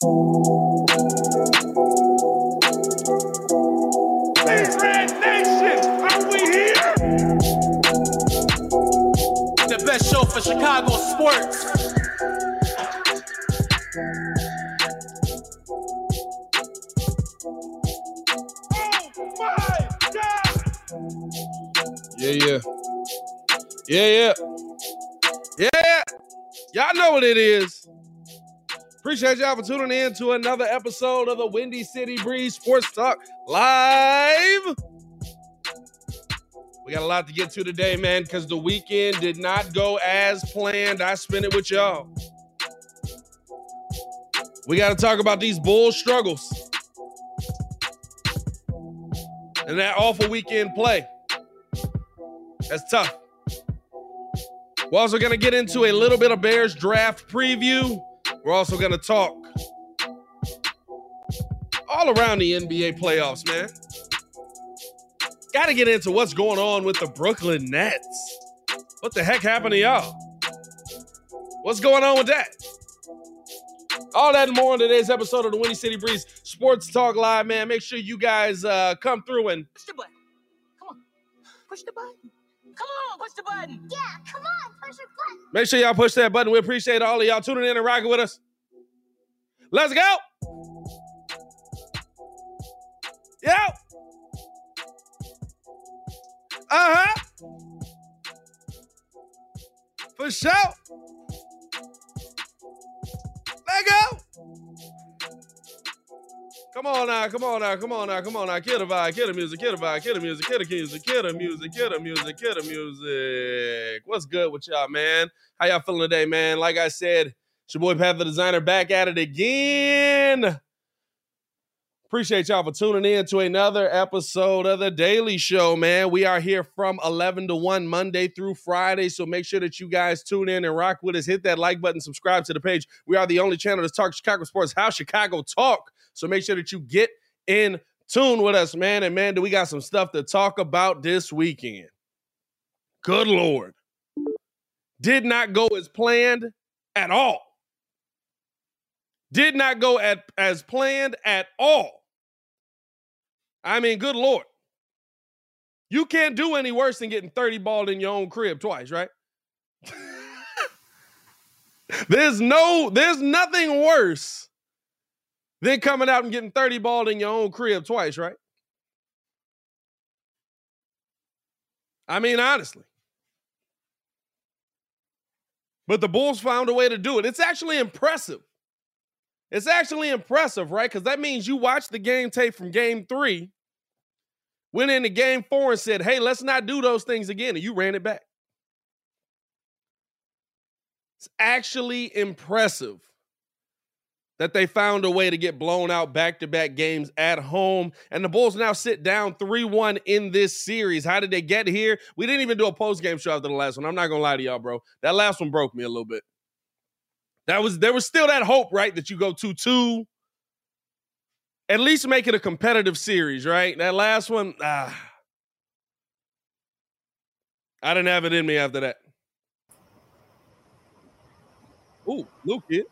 Red Nation, are we here? The best show for Chicago sports. Oh my God! Yeah, yeah. Yeah, yeah. Yeah. Y'all know what it is. Appreciate y'all for tuning in to another episode of the Windy City Breeze Sports Talk Live. We got a lot to get to today, man, because the weekend did not go as planned. I spent it with y'all. We got to talk about these bull struggles and that awful weekend play. That's tough. We're also going to get into a little bit of Bears draft preview. We're also going to talk all around the NBA playoffs, man. Got to get into what's going on with the Brooklyn Nets. What the heck happened to y'all? What's going on with that? All that and more on today's episode of the Windy City Breeze Sports Talk Live, man. Make sure you guys uh, come through and Push the button. Come on. Push the button. Come on, push the button. Yeah, come on, push the button. Make sure y'all push that button. We appreciate all of y'all tuning in and rocking with us. Let's go. Yo. Uh huh. For sure. Let go. Come on now, come on now, come on now, come on now. Kill the vibe, kill the music, kill the vibe, kill the music, kill the music, kill the music, kill the music, kill the music. What's good with y'all, man? How y'all feeling today, man? Like I said, it's your boy Pat the Designer back at it again. Appreciate y'all for tuning in to another episode of the Daily Show, man. We are here from 11 to 1 Monday through Friday. So make sure that you guys tune in and rock with us. Hit that like button, subscribe to the page. We are the only channel to talk Chicago sports, how Chicago talk. So make sure that you get in tune with us, man. And man, do we got some stuff to talk about this weekend? Good Lord. Did not go as planned at all. Did not go at, as planned at all. I mean, good Lord. You can't do any worse than getting 30 balled in your own crib twice, right? there's no, there's nothing worse than coming out and getting 30 balled in your own crib twice, right? I mean, honestly. But the Bulls found a way to do it. It's actually impressive. It's actually impressive, right? Because that means you watched the game tape from game three, went into game four and said, hey, let's not do those things again. And you ran it back. It's actually impressive that they found a way to get blown out back to back games at home. And the Bulls now sit down 3 1 in this series. How did they get here? We didn't even do a post game show after the last one. I'm not going to lie to y'all, bro. That last one broke me a little bit. That was there was still that hope, right? That you go 2 2, at least make it a competitive series, right? That last one, ah, I didn't have it in me after that. Ooh, Luke kid.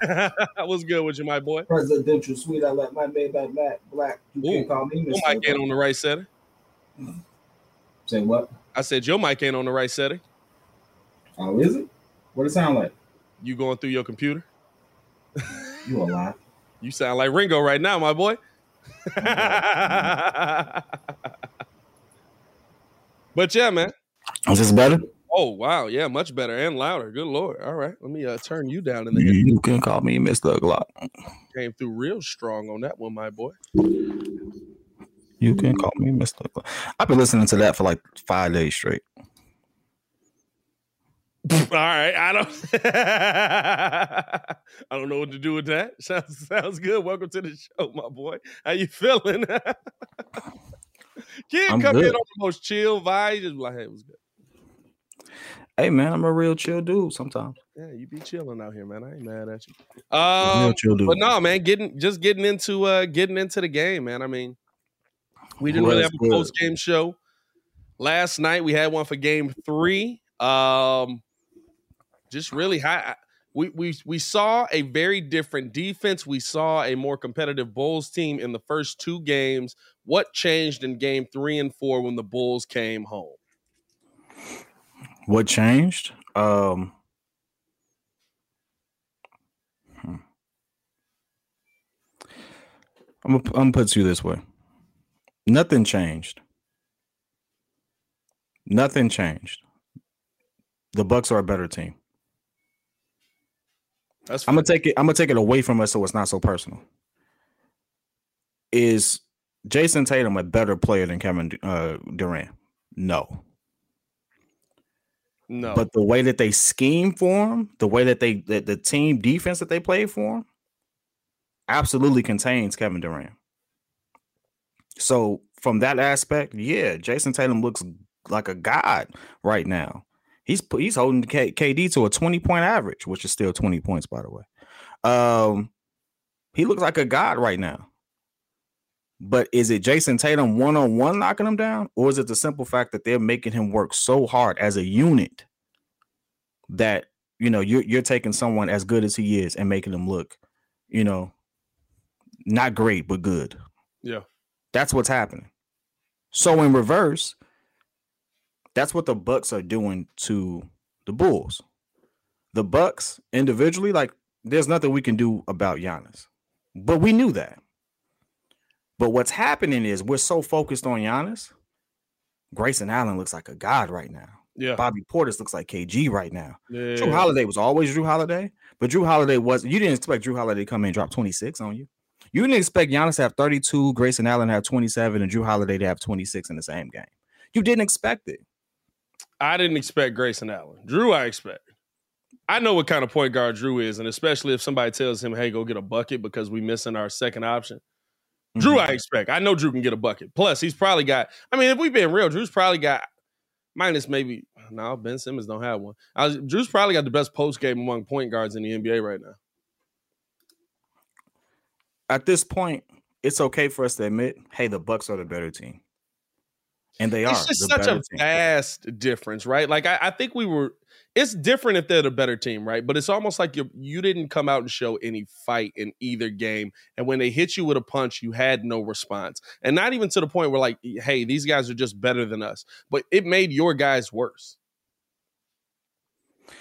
What's good with you, my boy? Presidential suite. I like my Maybach black. Black. You Ooh, can't call me Your Mr. mic ain't on the right setting. Say what? I said your mic ain't on the right setting. Oh, is it? What it sound like? You going through your computer? You a lie. You sound like Ringo right now, my boy. but yeah, man. Is this better? Oh wow, yeah, much better and louder. Good lord. All right, let me uh, turn you down in the You can call me Mr. Glock. came through real strong on that one, my boy. You can call me Mr. Glock. I've been listening to that for like five days straight. All right, I don't, I don't know what to do with that. Sounds sounds good. Welcome to the show, my boy. How you feeling? Kid I'm come in on the most chill vibe. Just like, hey, what's good? Hey man, I'm a real chill dude sometimes. Yeah, you be chilling out here, man. I ain't mad at you. real Um, chill dude. but no, man, getting just getting into uh getting into the game, man. I mean, we didn't really have a post game show last night. We had one for game three. Um, just really high. We we we saw a very different defense. We saw a more competitive Bulls team in the first two games. What changed in game three and four when the Bulls came home? What changed? Um hmm. I'm gonna, I'm gonna put it to you this way. Nothing changed. Nothing changed. The Bucks are a better team. That's I'm gonna take it. I'm gonna take it away from us so it's not so personal. Is Jayson Tatum a better player than Kevin uh, Durant? No. No, But the way that they scheme for him, the way that they that the team defense that they played for him, absolutely contains Kevin Durant. So from that aspect, yeah, Jayson Tatum looks like a god right now. He's he's holding K- KD to a 20 point average, which is still 20 points, by the way. Um, he looks like a god right now. But is it Jayson Tatum one on one knocking him down, or is it the simple fact that they're making him work so hard as a unit that you know you're you're taking someone as good as he is and making him look, you know, not great but good. yeah, That's what's happening. So in reverse, that's what the Bucks are doing to the Bulls. The Bucks individually, like, there's nothing we can do about Giannis, but we knew that. But what's happening is we're so focused on Giannis. Grayson Allen looks like a god right now. yeah, Bobby Portis looks like KG right now. yeah. Jrue Holiday was always Jrue Holiday, but Jrue Holiday was you didn't expect Jrue Holiday to come in and drop 26 on you. You didn't expect Giannis to have 32, Grayson Allen to have 27, and Jrue Holiday to have 26 in the same game. You didn't expect it. I didn't expect Grayson Allen. Jrue, I expect. I know what kind of point guard Jrue is, and especially if somebody tells him, "Hey, go get a bucket," because we're missing our second option. Jrue, Mhm. I expect. I know Jrue can get a bucket. Plus, he's probably got. I mean, if we've been real, Jrue's probably got minus maybe. No, Ben Simmons don't have one. I was, Jrue's probably got the best post game among point guards in the NBA right now. At this point, it's okay for us to admit, hey, the Bucks are the better team. And they are. It's just such a team. vast difference, right? Like I, I think we were. It's different if they're the better team, right? But it's almost like you you didn't come out and show any fight in either game, and when they hit you with a punch, you had no response, and not even to the point where like, hey, these guys are just better than us, but it made your guys worse.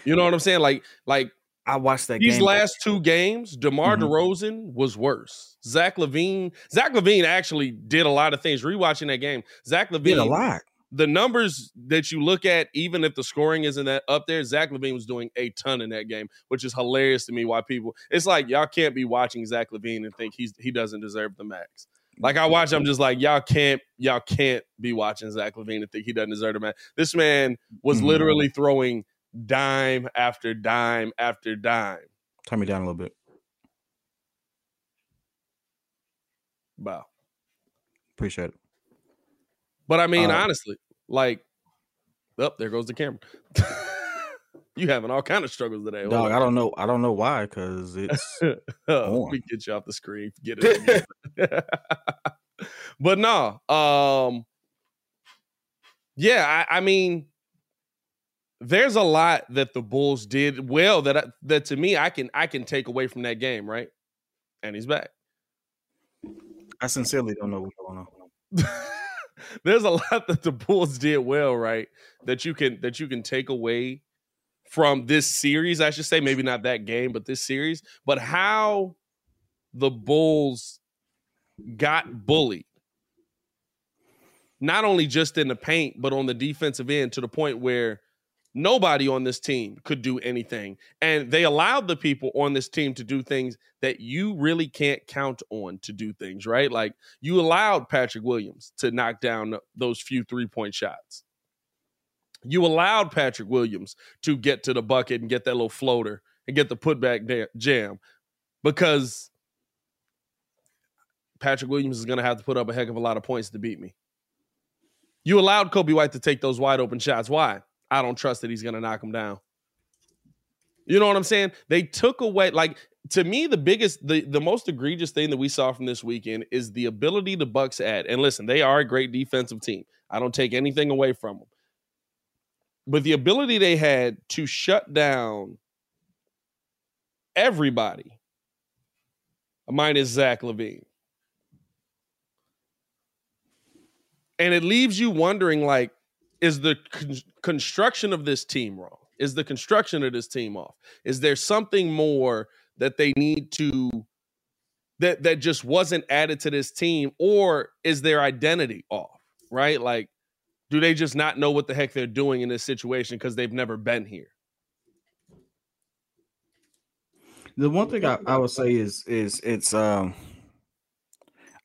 You know what I'm saying? Like, like I watched that game these last two games, DeMar Mhm. DeRozan was worse. Zach LaVine, Zach LaVine actually did a lot of things. Rewatching that game, Zach LaVine did a lot. the numbers that you look at, even if the scoring isn't that up there, Zach LaVine was doing a ton in that game, which is hilarious to me. Why people? It's like y'all can't be watching Zach LaVine and think he's he doesn't deserve the max. Like I watch, I'm just like y'all can't y'all can't be watching Zach LaVine and think he doesn't deserve the max. This man was Mhm. literally throwing dime after dime after dime. Turn me down a little bit. Wow. Appreciate it. But I mean, Uh, honestly, like, up there goes the camera. You having all kind of struggles today. Hold Dog, on. I don't know. I don't know why, because it's Oh, we get you off the screen. Get it. but no, um, yeah, I, I mean, there's a lot that the Bulls did well that I, that to me I can I can take away from that game, right? And he's back. I sincerely don't know what's going on. there's a lot that the Bulls did well, right? That you can that you can take away from this series, I should say, maybe not that game, but this series, but how the Bulls got bullied. Not only just in the paint, but on the defensive end to the point where nobody on this team could do anything. And they allowed the people on this team to do things that you really can't count on to do things, right? Like you allowed Patrick Williams to knock down those few three point shots. You allowed Patrick Williams to get to the bucket and get that little floater and get the putback jam because Patrick Williams is going to have to put up a heck of a lot of points to beat me. You allowed Coby White to take those wide open shots. Why? I don't trust that he's going to knock them down. You know what I'm saying? They took away like to me the biggest the the most egregious thing that we saw from this weekend is the ability the Bucks had. And listen, they are a great defensive team. I don't take anything away from them. But the ability they had to shut down everybody minus Zach LaVine. And it leaves you wondering like is the con- construction of this team wrong? Is the construction of this team off? Is there something more that they need to that that just wasn't added to this team or is their identity off? Right? Like do they just not know what the heck they're doing in this situation because they've never been here? The one thing I, I would say is is it's um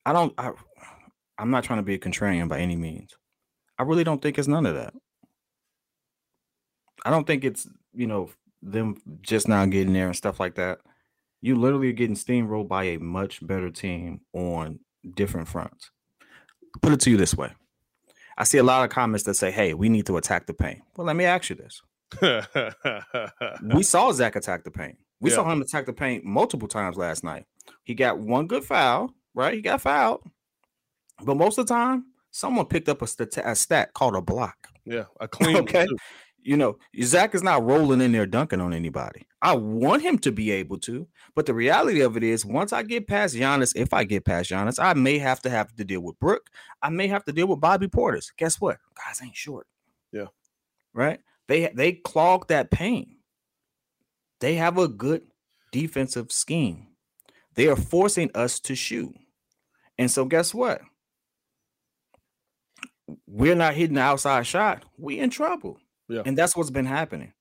I don't I I'm not trying to be a contrarian by any means. I really don't think it's none of that. I don't think it's, you know, them just now getting there and stuff like that. You literally are getting steamrolled by a much better team on different fronts. Put it to you this way. I see a lot of comments that say, hey, we need to attack the paint. Well, let me ask you this. we saw Zach attack the paint. We Yeah. saw him attack the paint multiple times last night. He got one good foul, right? He got fouled. But most of the time, someone picked up a, stat, a stat called a block. yeah, a clean Okay. too. You know, Zach is not rolling in there dunking on anybody. I want him to be able to, but the reality of it is, once I get past Giannis, if I get past Giannis, I may have to have to deal with Brook. I may have to deal with Bobby Portis. Guess what? Guys ain't short. Yeah. Right? They they clog that paint. They have a good defensive scheme. They are forcing us to shoot. And so guess what? We're not hitting the outside shot. We in trouble. Yeah. And that's what's been happening.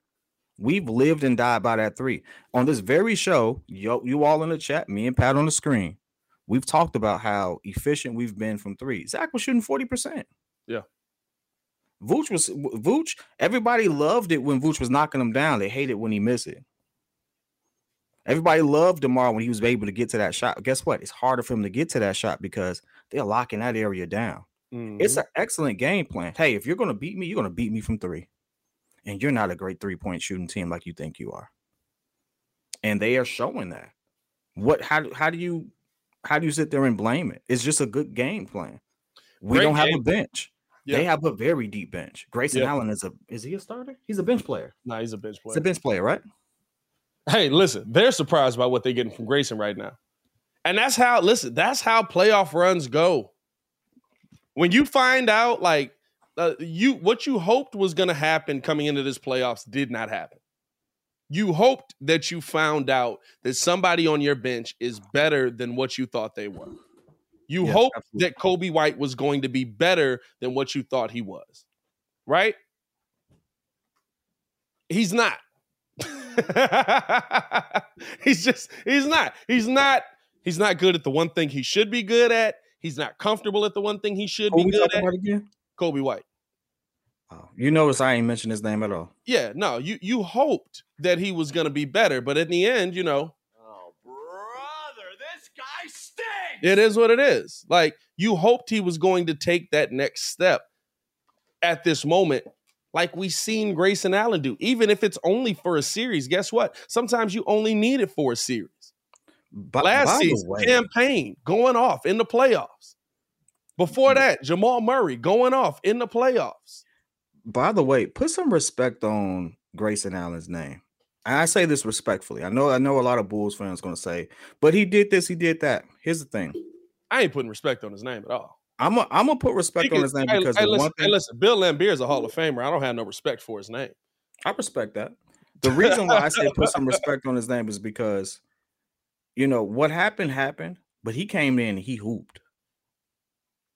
We've lived and died by that three. On this very show, yo, you all in the chat, me and Pat on the screen, we've talked about how efficient we've been from three. Zach was shooting 40%. Yeah. Vooch was Vooch, everybody loved it when Vooch was knocking him down. They hated when he missed it. Everybody loved DeMar when he was able to get to that shot. Guess what? It's harder for him to get to that shot because they're locking that area down. It's Mhm. an excellent game plan. Hey, if you're going to beat me, you're going to beat me from three. And you're not a great three point shooting team like you think you are. And they are showing that. What? How? do- How do you? How do you sit there and blame it? It's just a good game plan. We Great don't have a bench. Yeah. They have a very deep bench. Grayson Yeah. Allen is a is he a starter? He's a bench player. Nah, he's a bench player. He's a bench player, right? hey, listen, they're surprised by what they're getting from Grayson right now. And that's how, listen, that's how playoff runs go. When you find out, like, uh, you what you hoped was going to happen coming into this playoffs did not happen. You hoped that you found out that somebody on your bench is better than what you thought they were. You hoped absolutely. that Coby White was going to be better than what you thought he was. Right? He's not. he's just he's not. He's not he's not good at the one thing he should be good at. He's not comfortable at the one thing he should Who be we good at. again? Coby White. Oh, you notice I ain't mentioned his name at all. Yeah, no, you you hoped that he was going to be better, but in the end, you know, Oh, brother, this guy stinks. it is what it is. Like you hoped he was going to take that next step at this moment like we seen Grayson Allen do. Even if it's only for a series, guess what? Sometimes you only need it for a series. By, Last by season, way, Cam Payne going off in the playoffs. Before mm. that, Jamal Murray going off in the playoffs. by the way, put some respect on Grayson Allen's name. And I say this respectfully. I know I know a lot of Bulls fans going to say, but he did this, he did that. Here's the thing. I ain't putting respect on his name at all. I'm a, I'm gonna put respect He on his name hey, because hey, listen, one hey, listen, Bill Laimbeer is a Hall of Famer. I don't have no respect for his name. I respect that. The reason why I say put some respect on his name is because you know what happened happened, but he came in he hooped.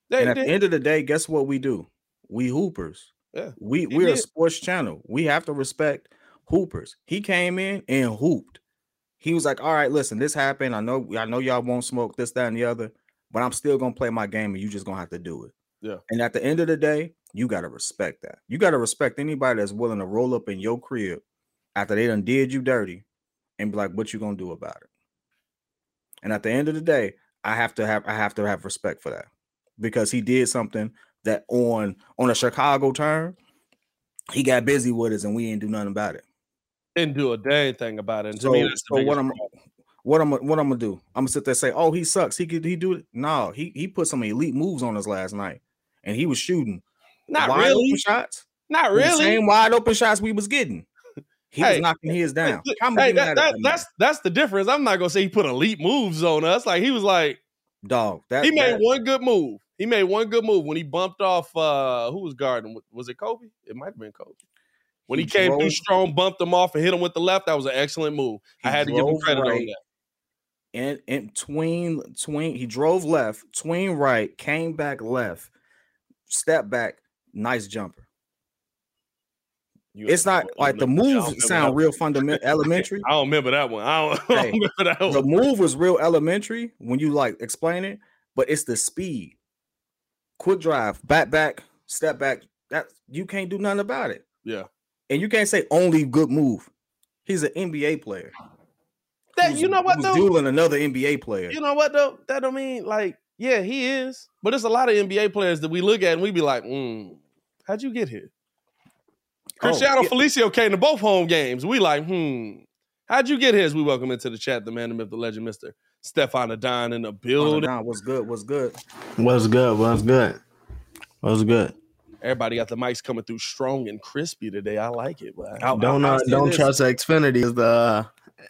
They and at did. the end of the day, guess what we do? We hoopers. Yeah, we we're a sports channel. We have to respect hoopers. He came in and hooped. He was like, "All right, listen, this happened. I know, I know y'all won't smoke this, that, and the other, but I'm still gonna play my game, and you just gonna have to do it." Yeah. And at the end of the day, you gotta respect that. You gotta respect anybody that's willing to roll up in your crib after they done did you dirty, and be like, "What you gonna do about it?" And at the end of the day, I have to have I have to have respect for that because he did something that on on a Chicago turn, he got busy with us and we didn't do nothing about it. Didn't do a dang thing about it. And to So, me, that's so what I'm what I'm what I'm gonna do? I'm gonna sit there and say, oh, he sucks. He could he do it? No, he he put some elite moves on us last night, and he was shooting Not wide really. open shots. Not with the really. same wide open shots we was getting. He Hey, was knocking his down. Hey, How am I hey, that, that, that that's that's the difference. I'm not gonna say he put elite moves on us. Like he was like dog. That he made that- one good move. He made one good move when he bumped off uh who was guarding? Was- it Coby? It might have been Coby. When he, He came through strong, bumped him off and hit him with the left. That was an excellent move. I had to give him drove credit on that. and and tween tween he drove left, tween right, came back left, step back, nice jumper. You It's not like the moves sound real fundamental elementary. I don't remember that one. I don't, I don't Hey, remember that one. the move was real elementary when you like explain it, but it's the speed. Quick drive, back back, step back. That you can't do nothing about it. Yeah. And you can't say only good move. He's an NBA player. That you know what though? dueling another NBA player. You know what though? That don't mean like, yeah, he is. But there's a lot of NBA players that we look at and we be like, mm, how'd you get here? Oh, Cristiano yeah. Felicio came to both home games. We like, hmm, how'd you get here? As we welcome into the chat, the man, the myth, the legend, Mr. Stefan Adon in the Oh, building. nah, what's good? What's good? What's good? What's good? What's good? Everybody got the mics coming through strong and crispy today. I like it. But I'll- Don't I'll uh, don't this. trust Xfinity is the uh,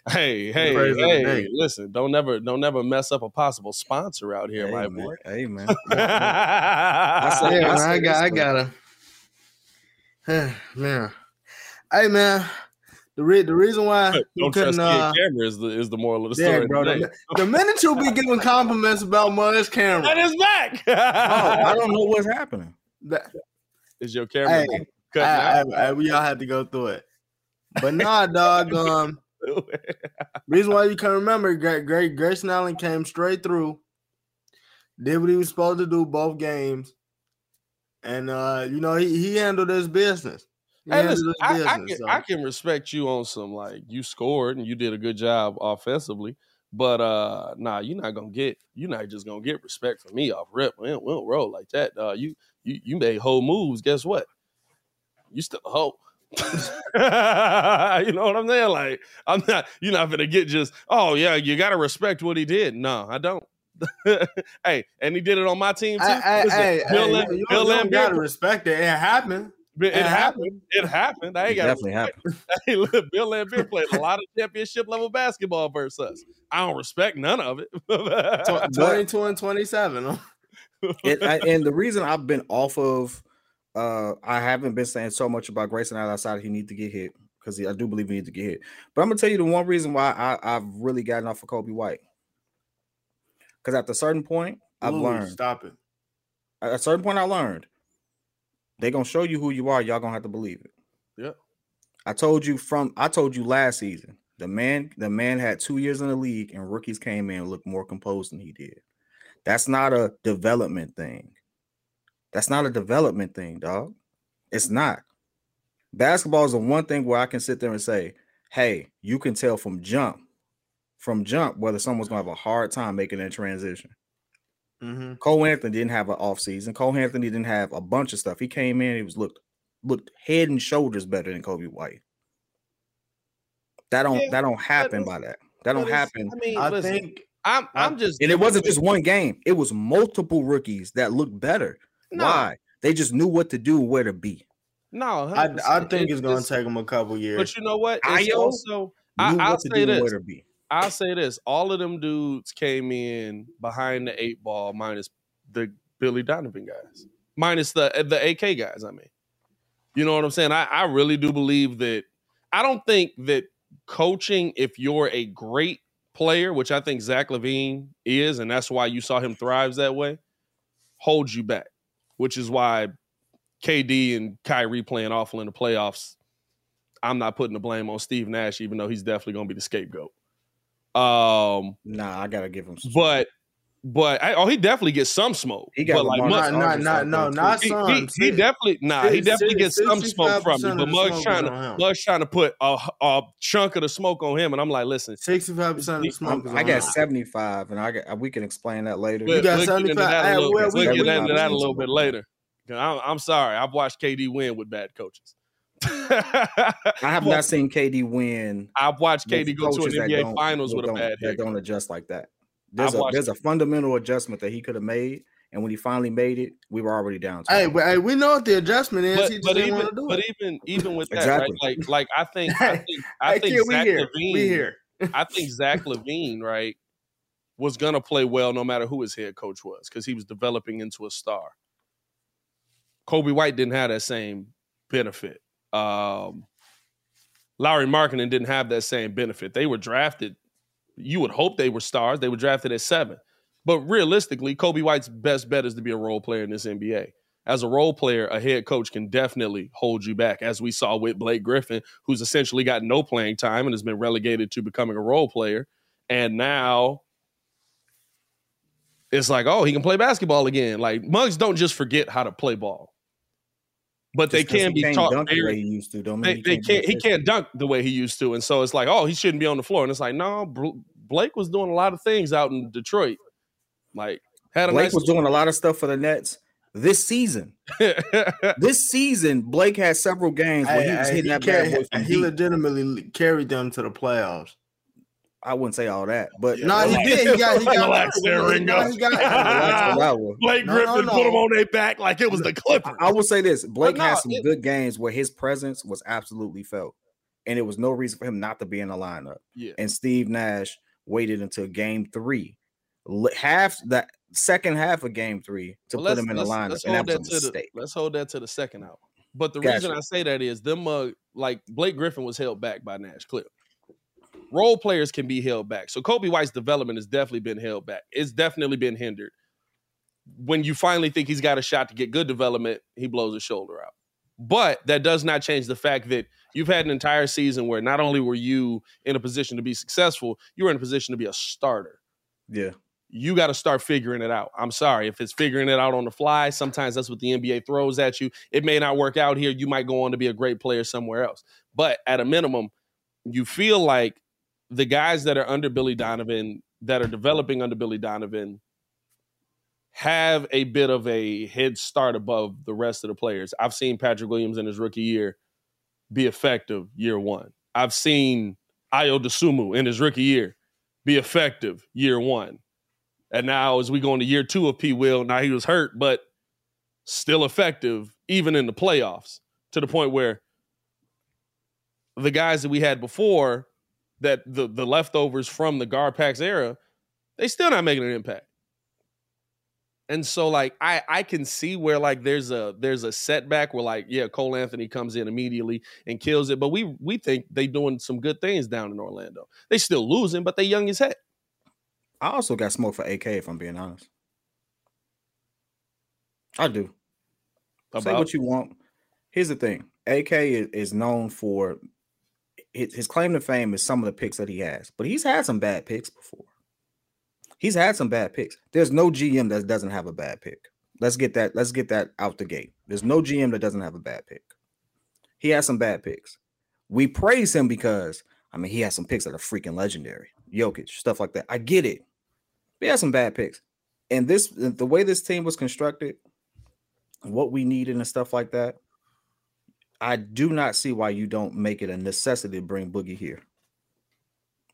hey, hey, the hey, day. listen, don't never don't never mess up a possible sponsor out here, Hey, my man. boy. Hey man. I say- I I got I gotta man. Hey man, the re- the reason why you Don't trust couldn't uh, camera is the is the moral of the yeah, story. bro. The, the minute you be giving compliments about Mud's camera, That is back. Oh, I don't know what's happening. that, Is your camera Hey, cutting I, out? I, I, we all had to go through it. But nah, dog. Um, reason why you can remember, great, great Grayson Allen came straight through, did what he was supposed to do both games, and uh, you know he he handled his business. He Hey, listen, his I, I, can, so. I can respect you on some like you scored and you did a good job offensively, but uh nah, you're not gonna get you're not just gonna get respect from me off rip. We don't, we don't roll like that. Uh, you you you made whole moves. Guess what? You still a hoe. you know what I'm saying? Like I'm not. You're not gonna get just. Oh yeah, you gotta respect what he did. No, I don't. hey, and he did it on my team too. Hey, hey, Listen, hey, Bill hey, Lam- you, you Bill don't gotta respect it. It happened. it, it happened. It happened. I ain't got definitely happened. Hey, look, Bill Laimbeer played a lot of championship level basketball versus us. I don't respect none of it. 22 and 27. It, I, and the reason I've been off of, uh, I haven't been saying so much about Grayson Allen outside he need to get hit because I do believe he need to get hit. But I'm gonna tell you the one reason why I, I've really gotten off of Coby White. Because at a certain point, I've Ooh, learned. Stop it. At a certain point, I learned. They're gonna show you who you are. Y'all gonna have to believe it. Yeah. I told you from. I told you last season. The man, the man had two years in the league, and rookies came in and looked more composed than he did. That's not a development thing. That's not a development thing, dog. It's not. Basketball is the one thing where I can sit there and say, "Hey, you can tell from jump, from jump, whether someone's gonna have a hard time making that transition." Mm-hmm. Cole Anthony didn't have an off season. Cole Anthony didn't have a bunch of stuff. He came in, he was looked looked head and shoulders better than Coby White. That don't Yeah, that don't happen is- by that. That don't happen. I mean, I listen, think I'm I'm just And it wasn't just one game. It was multiple rookies that looked better. No. Why? They just knew what to do, where to be. no. I, I think it's gonna take him a couple years. But you know what? It's Ayo also I, I'll say do and where this. I'll say this: all of them dudes came in behind the eight ball, minus the Billy Donovan guys, minus the uh, the AK guys. I mean, you know what I'm saying? I, I really do believe that. I don't think that coaching, if you're a great player, which I think Zach LaVine is, and that's why you saw him thrives that way, holds you back. Which is why KD and Kyrie playing awful in the playoffs. I'm not putting the blame on Steve Nash, even though he's definitely going to be the scapegoat. Um, Nah, I gotta give him some. but but I, oh, he definitely gets some smoke. He got but like not, not, not, no, not he, some. he, he definitely nah, he definitely gets some smoke from me. But of the Muggs smoke trying to on him. Muggs trying to put a, a chunk of the smoke on him, and I'm like, listen, Sixty-five percent of the smoke. I'm- is I on got 75, and I got we can explain that later. we'll, got get into 75. that a little, well, we'll get into that a little bit later. 'Cause I'm, I'm sorry, I've watched KD win with bad coaches. I have not seen KD win. I've watched KD go to an NBA Finals with a don't- bad that haircut. don't adjust like that. There's I've a watched there's a fundamental adjustment that he could have made, and when he finally made it, we were already down. to Hey, it. hey, we know what the adjustment is. but, he just but didn't even want to do but it. even even with that, Exactly. right? Like like I think I think I Hey, think kid, we Zach here. Levine, We here. I think Zach LaVine, right, was gonna play well no matter who his head coach was because he was developing into a star. Coby White didn't have that same benefit. Um, Lauri Markkanen didn't have that same benefit. They were drafted. You would hope they were stars. They were drafted at seven. But realistically, Coby White's best bet is to be a role player in this NBA. As a role player, a head coach can definitely hold you back, as we saw with Blake Griffin, who's essentially got no playing time and has been relegated to becoming a role player. And now it's like, oh, he can play basketball again. Like mugs don't just forget how to play ball, but they can be can't taught. dunk the very- way he used to. Don't mean they, he they can't, can't. He can't dunk the way he used to, and so it's like, oh, he shouldn't be on the floor. And it's like, no, Br- Blake was doing a lot of things out in Detroit. Like had a Blake nice. was doing a lot of stuff for the Nets this season. This season, Blake had several games where Hey, he was hey, hitting he, that bad boy he deep. legitimately carried them to the playoffs. I wouldn't say all that, but No, he did. He got. He got. Relax there, Ringo. he got- Relax on. Blake No, no, Griffin no. put him on their back like it was the Clippers. I will say this: Blake had some it- good games where his presence was absolutely felt, and it was no reason for him not to be in the lineup. Yeah. And Steve Nash waited until Game Three, half that second half of Game Three to Well, put him in the lineup, let's and hold that was a that to the, mistake. let's hold that to the second hour. But the Gotcha. reason I say that is them uh, like Blake Griffin was held back by Nash Clip. Role players can be held back. So Coby White's development has definitely been held back. It's definitely been hindered. When you finally think he's got a shot to get good development, he blows his shoulder out. But that does not change the fact that you've had an entire season where not only were you in a position to be successful, you were in a position to be a starter Yeah, you got to start figuring it out. I'm sorry if it's figuring it out on the fly. Sometimes that's what the NBA throws at you. It may not work out here. You might go on to be a great player somewhere else. But at a minimum, you feel like the guys that are under Billy Donovan, that are developing under Billy Donovan, have a bit of a head start above the rest of the players. I've seen Patrick Williams in his rookie year be effective year one. I've seen Ayo Dosunmu in his rookie year be effective year one. And now, as we go into year two of P. Will, now he was hurt, but still effective, even in the playoffs, to the point where the guys that we had before, that the the leftovers from the GarPax era, they still not making an impact. And so, like, I I can see where like there's a there's a setback where like yeah, Cole Anthony comes in immediately and kills it, but we we think they doing some good things down in Orlando. They still losing, but they young as heck. I also got smoke for AK. If I'm being honest, I do. Say About- what you want. Here's the thing: AK is, is known for his, his claim to fame is some of the picks that he has, but he's had some bad picks before. He's had some bad picks. There's no GM that doesn't have a bad pick. Let's get that. Let's get that out the gate. There's no GM that doesn't have a bad pick. He has some bad picks. We praise him because I mean he has some picks that are freaking legendary. Jokic, stuff like that. I get it. But he has some bad picks. And this the way this team was constructed, what we needed and stuff like that. I do not see why you don't make it a necessity to bring Boogie here.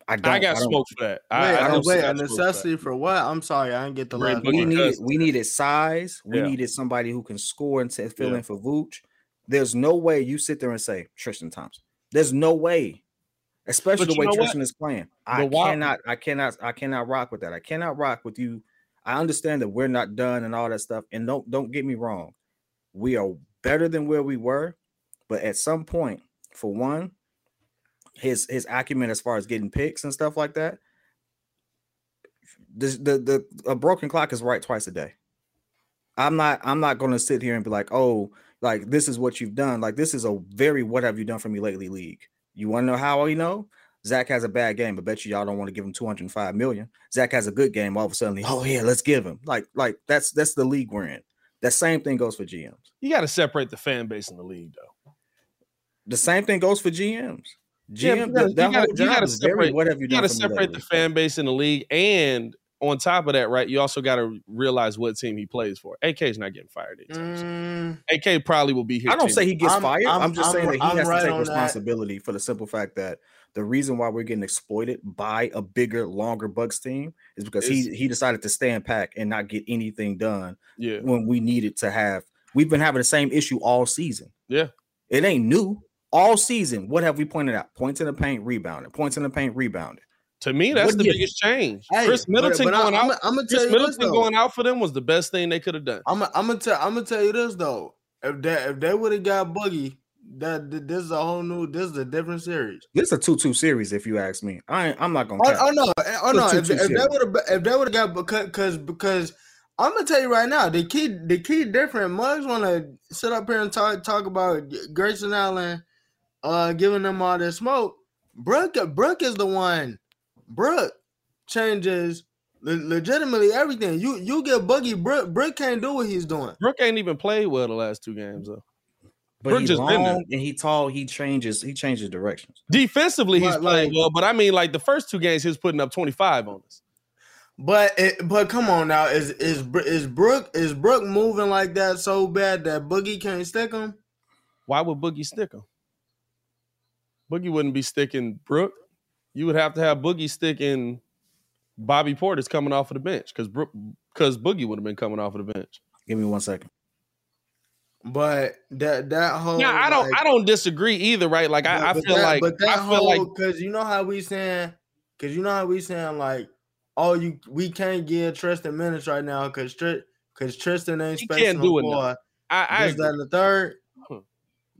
I don't. I got don't- smoked for that. Wait, I, I uh, don't wait, a smoke for necessity for what? I'm sorry, I didn't get the Bring We part. needed we needed size. We Yeah. needed somebody who can score and t- fill Yeah. in for Vooch. There's no way you sit there and say Tristan Thompson. There's no way, especially But the way? Tristan is playing. I why- cannot, I cannot, I cannot rock with that. I cannot rock with you. I understand that we're not done and all that stuff. And don't don't get me wrong, we are better than where we were. But at some point, for one, his his acumen as far as getting picks and stuff like that. The the the a broken clock is right twice a day. I'm not I'm not going to sit here and be like, "Oh, like this is what you've done." Like this is a very what have you done for me lately league. You want to know how you know? Zach has a bad game, but bet you y'all don't want to give him 205 million. Zach has a good game, all of a sudden, oh yeah, let's give him. Like like that's that's the league we're in. That same thing goes for GMs. You got to separate the fan base in the league, though. The same thing goes for GMs. Yeah, GM, you gotta- that, you that gotta- whole job gotta very separate- what have you You done got to separate the fan base in the league, and on top of that, right, you also got to realize what team he plays for. AK's not getting fired. anytime soon. Mm, AK probably will be here. I don't too. say he gets I'm- fired. I'm, I'm- just I'm- saying that he I'm has right to take on that. responsibility for the simple fact that the reason why we're getting exploited by a bigger, longer Bucks team is because he It's- he decided to stand back and not get anything done Yeah, when we needed to have. We've been having the same issue all season. Yeah. it ain't new. All season, what have we pointed out? Points in the paint, rebounding. Points in the paint, rebounding. to me, that's What the do you- biggest change. Hey, Khris Middleton but I- going I'm, out. I'm gonna Khris tell you this Middleton going out for them was the best thing they could have done. I'm I'm gonna tell I'm gonna tell you this though. If they if they would have got Boogie, that that- this is a whole new. This is a different series. This is a two-two series, if you ask me. I ain't, I'm not gonna. Oh, cap. oh no, eh, oh no. Two- If, if they would have if they would have got because because because I'm gonna tell you right now, the key the key different. Mugs want to sit up here and talk talk about Grayson Allen, uh, giving them all this smoke. Brook Brook is the one. Brook changes le- legitimately everything. You you get Boogie Brook Brook can't do what he's doing. Brook ain't even played well the last two games though. but Brook he's just been there. long and he tall. He changes. He changes directions. Defensively, he's But, playing like- well, but I mean, like the first two games, he was putting up 25 on us. But it, but come on now, is is Br- is Brook is Brook moving like that so bad that Boogie can't stick him? Why would Boogie stick him? Boogie wouldn't be sticking Brook. You would have to have Boogie sticking Bobby Portis coming off of the bench because because Boogie would have been coming off of the bench. Give me one second. But that that whole Yeah, I don't like- I don't disagree either, right? Like I, I feel that- like but that I feel like because you know how we saying because you know how we saying like oh you we can't give Tristan minutes right now because because Tristan ain't He spacing can't do it floor. I, I This, agree. that, and the third.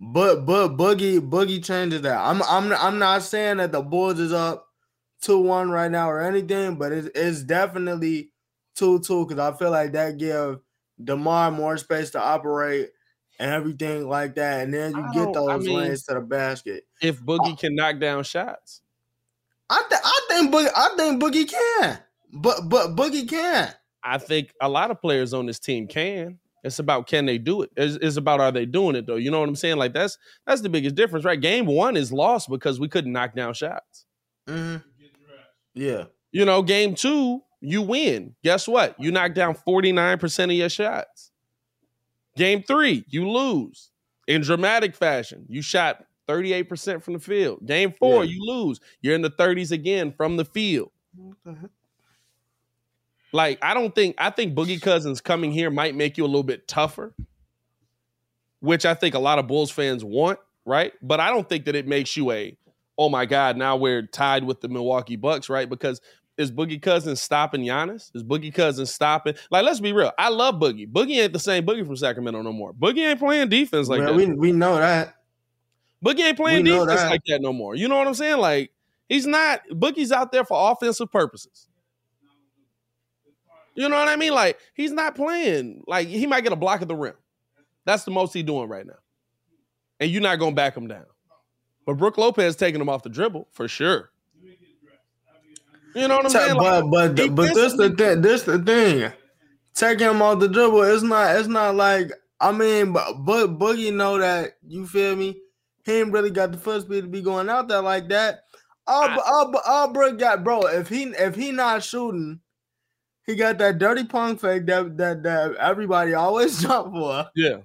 Huh. But but Boogie Boogie changes that. I'm I'm I'm not saying that the Bulls is up two one right now or anything, but it's it's definitely two two because I feel like that give Demar more space to operate and everything like that, and then you I get don't- I those mean- lanes to the basket. if Boogie oh. can knock down shots. I th- I think Boogie I think Boogie can, but but Boogie can. I think a lot of players on this team can. It's about can they do it. It's, it's about are they doing it though. You know what I'm saying? Like that's that's the biggest difference, right? Game one is lost because we couldn't knock down shots. hmm Yeah. You know, game two, you win. Guess what? You knock down 49% of your shots. Game three, you lose in dramatic fashion. You shot 38% from the field. Game four, Yeah. you lose. You're in the 30s again from the field. Like, I don't think, I think Boogie Cousins coming here might make you a little bit tougher, which I think a lot of Bulls fans want, right? But I don't think that it makes you a, oh my God, now we're tied with the Milwaukee Bucks, right? Because is Boogie Cousins stopping Giannis? Is Boogie Cousins stopping? Like, let's be real. I love Boogie. Boogie ain't the same Boogie from Sacramento no more. Boogie ain't playing defense like Well, that. we we know that. Boogie ain't playing defense that. like that no more. You know what I'm saying? Like he's not. Boogie's out there for offensive purposes. You know what I mean? Like he's not playing. Like he might get a block at the rim. That's the most he's doing right now. And you're not gonna back him down. But Brook Lopez taking him off the dribble for sure. You know what I'm saying? But Like, but but this the thing. This the thing. Taking him off the dribble. It's not. It's not like. I mean, but but Boogie know that. You feel me? He ain't really got the foot speed to be going out there like that. All I- all, all Brook got, bro. If he if he not shooting, he got that dirty punk fake that that that everybody always jump for. yeah.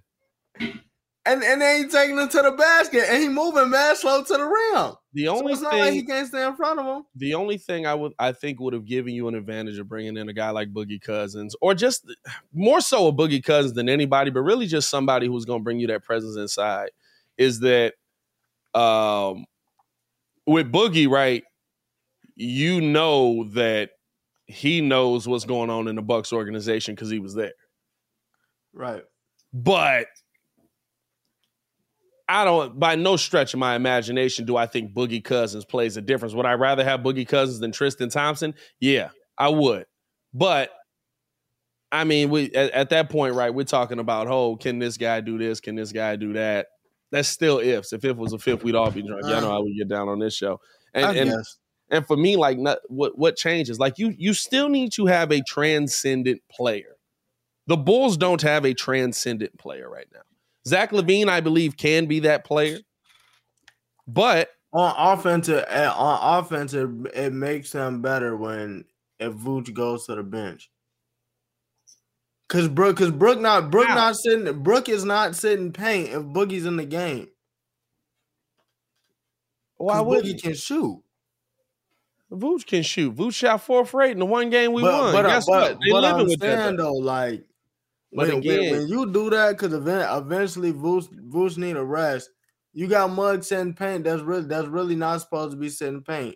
and and they ain't taking him to the basket, and he moving mad slow to the rim. The So only it's not thing like he can't stay in front of him. the only thing I would I think would have given you an advantage of bringing in a guy like Boogie Cousins, or just more so a Boogie Cousins than anybody, but really just somebody who's going to bring you that presence inside, is that um, with Boogie, right? You know that he knows what's going on in the Bucks organization because he was there, Right. but. I don't, by no stretch of my imagination, do I think Boogie Cousins plays a difference. Would I rather have Boogie Cousins than Tristan Thompson? Yeah, I would. But I mean, we at, at that point, right? We're talking about, oh, can this guy do this? Can this guy do that? That's still ifs. If if was a fifth, we'd all be drunk. Y'all uh, know how we get down on this show. And and. And for me, like, not, what what changes? Like, you you still need to have a transcendent player. The Bulls don't have a transcendent player right now. Zach LaVine, I believe, can be that player, but on offensive eh, on offensive, it makes them better when if Vooch goes to the bench. Cause Brook, cause Brook not Brook How? not sitting. Brook is not sitting paint if Boogie's in the game. Why would Boogie can shoot? Vooch can shoot? Vooch shot four for eight in the one game we but won. but, Guess but, what? They but living I'm with that. saying though. though, like But when, again- when you do that, because eventually Vooch Vooch need a rest. You got Mug sitting paint. That's really that's really not supposed to be sitting paint.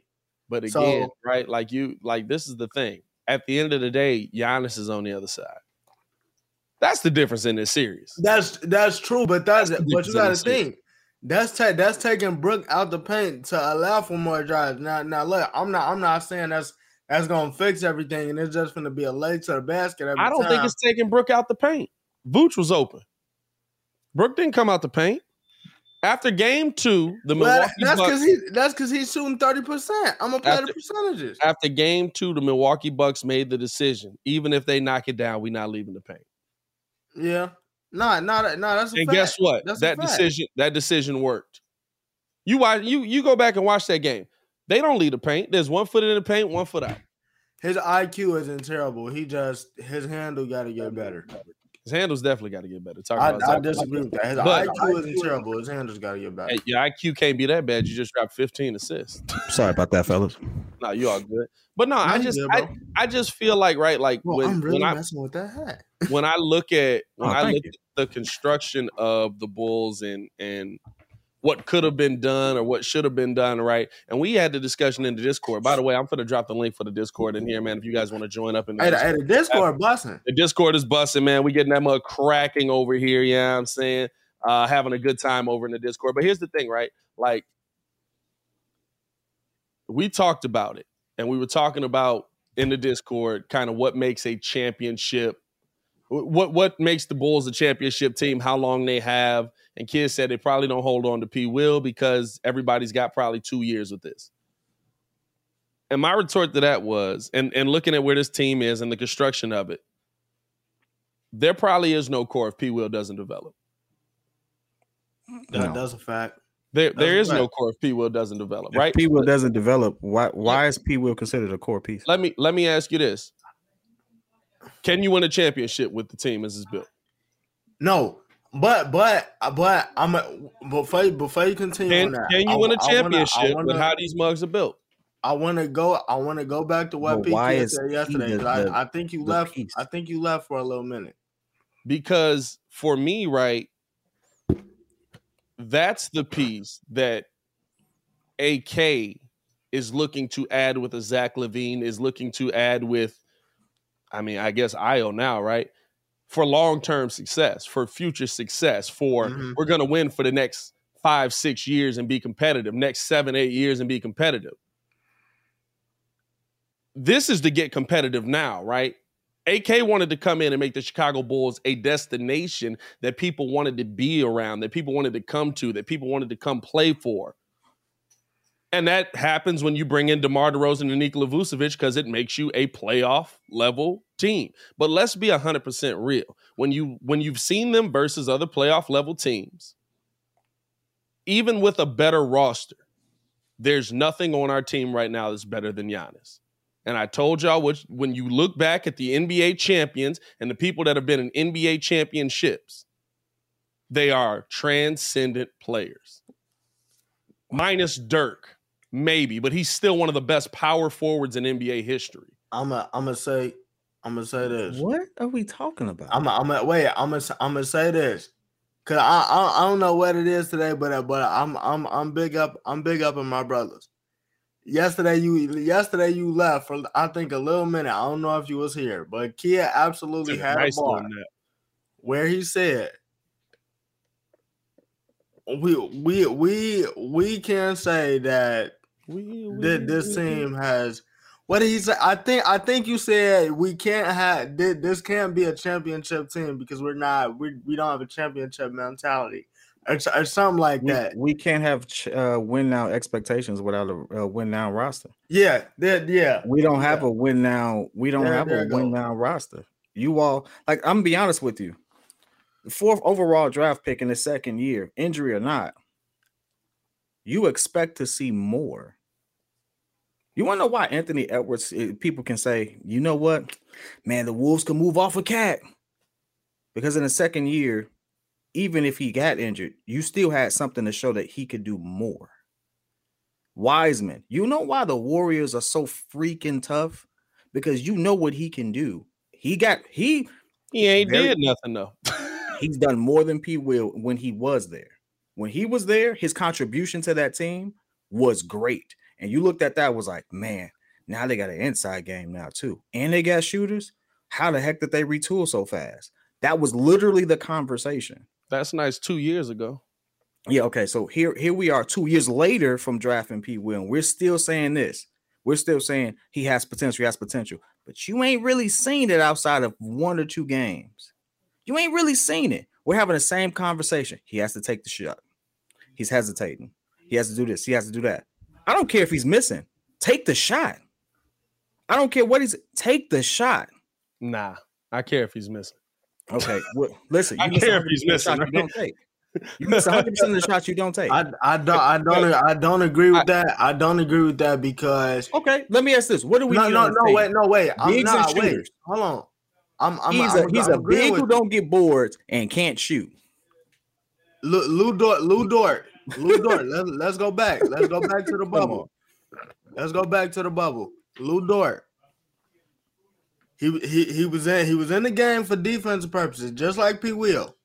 But So- again, right? Like you, like this is the thing. At the end of the day, Giannis is on the other side. That's the difference in this series. That's that's true, but that's, That's but you got to think that's ta- that's taking Brook out the paint to allow for more drives. Now, now look, I'm not I'm not saying that's that's gonna fix everything, and it's just gonna be a late to the basket. Every I don't think it's taking Brook out the paint. Vooch was open. Brook didn't come out the paint. After game two, the Well, Milwaukee that's Bucks. because he that's because he's shooting thirty percent. I'm gonna play After- the percentages. after game two, the Milwaukee Bucks made the decision. Even if they knock it down, we're not leaving the paint. Yeah, nah, nah, that- nah. That's a And fact. guess what? That's that decision that decision worked. You watch you you go back and watch that game. They don't leave the paint. There's one foot in the paint, one foot out. His IQ isn't terrible. He just his handle got to get better. His handles definitely got to get better. Talk I, about I Zach. disagree with that. His But- IQ isn't terrible. His handles got to get better. Hey, your IQ can't be that bad. You just dropped 15 assists. Sorry about that, fellas. no, you all good. But no, I just good, I. I just feel like right, like Well, when I'm really when I with that hat. when I look at oh, when Oh, I look you. at the construction of the Bulls and and what could have been done or what should have been done, right? And we had the discussion in the Discord. By the way, I'm gonna drop the link for the Discord in here, man. If you guys want to join up in the Hey, Discord. hey, the Discord busting. The Discord is busting, man. We getting that mug cracking over here. Yeah, you know I'm saying, uh, having a good time over in the Discord. But here's the thing, right? Like, we talked about it, and we were talking about in the Discord kind of what makes a championship, what what makes the Bulls a championship team, how long they have. And kids said they probably don't hold on to P. Will because everybody's got probably two years with this. And my retort to that was, and, and looking at where this team is and the construction of it, there probably is no core if P. Will doesn't develop. That, No. That's a fact. There, That's there a no core if P. Will doesn't develop, If right? P will doesn't develop. Why why is P will considered a core piece? Let me let me ask you this: Can you win a championship with the team as is built? No, but but but I'm a, before before you continue Can, on that. can you I- win a I wanna- I championship with wanna- how these mugs are built? I want to go. I want to go back to what But PK said yesterday. the- I, I think you left. piece? I think you left for a little minute. because for me, right, that's the piece that AK is looking to add with a Zach LaVine, is looking to add with, I mean, I guess Ayo now, right? For long term success, for future success, for Mhm. we're going to win for the next five, six years and be competitive, next seven, eight years and be competitive. This is to get competitive now, right? AK wanted to come in and make the Chicago Bulls a destination that people wanted to be around, that people wanted to come to, that people wanted to come play for. And that happens when you bring in DeMar DeRozan and Nikola Vucevic because it makes you a playoff level team. But let's be 100% real. When you when you've seen them versus other playoff level teams, even with a better roster, there's nothing on our team right now that's better than Giannis. And I told y'all which, when you look back at the NBA champions and the people that have been in NBA championships, they are transcendent players. Minus Dirk, maybe, but he's still one of the best power forwards in NBA history. I'm a, I'm gonna say, I'm gonna say this. What are we talking about? I'm, a, I'm gonna wait. I'm gonna, I'm gonna say this, cause I, I, I don't know what it is today, but, but I'm, I'm, I'm big up, I'm big up in my brothers. Yesterday you, yesterday you left for I think a little minute. I don't know if you was here, but Kia absolutely had nice a bar where he said, "We, we, we, we can say that that this team has." What did he say? I think I think you said we can't have thi- this can't be a championship team because we're not we, we don't have a championship mentality or, or something like we, that. we can't have ch- uh, win now expectations without a uh, win now roster. Yeah, that yeah. We don't have a win now. We don't There- have there a you win now roster. You all like I'm gonna be honest with you. The fourth overall draft pick in the second year, injury or not, you expect to see more. You want to know why Anthony Edwards? eh, People can say, you know what, man, the Wolves can move off a cat because in the second year, even if he got injured, you still had something to show that he could do more. Wiseman, you know why the Warriors are so freaking tough? Because you know what he can do. He got he He ain't Very- did nothing though. he's done more than P will when he was there. When he was there, his contribution to that team was great. And you looked at that was like, man, now they got an inside game now too. And they got shooters. How the heck did they retool so fast? That was literally the conversation. That's nice two years ago. Yeah, okay. So here, here we are two years later from drafting P. Will. and We're still saying this. We're still saying he has potential, he has potential. But you ain't really seen it outside of one or two games. You ain't really seen it. We're having the same conversation. He has to take the shot. He's hesitating. He has to do this. He has to do that. I don't care if he's missing. Take the shot. I don't care what he's take the shot. Nah, I care if he's missing. Okay. Well, listen, I you miss care if he's 100% of the shots missing, You don't take. You miss 100 percent of the shots you don't take. I I don't I don't I don't agree with that. I don't agree with that because Okay, let me ask this: What do we no need no no team? wait no wait I'm Bigs and not wait shooters. hold on I'm I'm he's I'm, a he's I'm a big who don't get boards and can't shoot. Lou, Lu Dort Lu Dort Lu Dort let's let's go back. Let's go back to the bubble. let's go back to the bubble. Lu Dort. He he he was in he was in the game for defensive purposes just like P Will.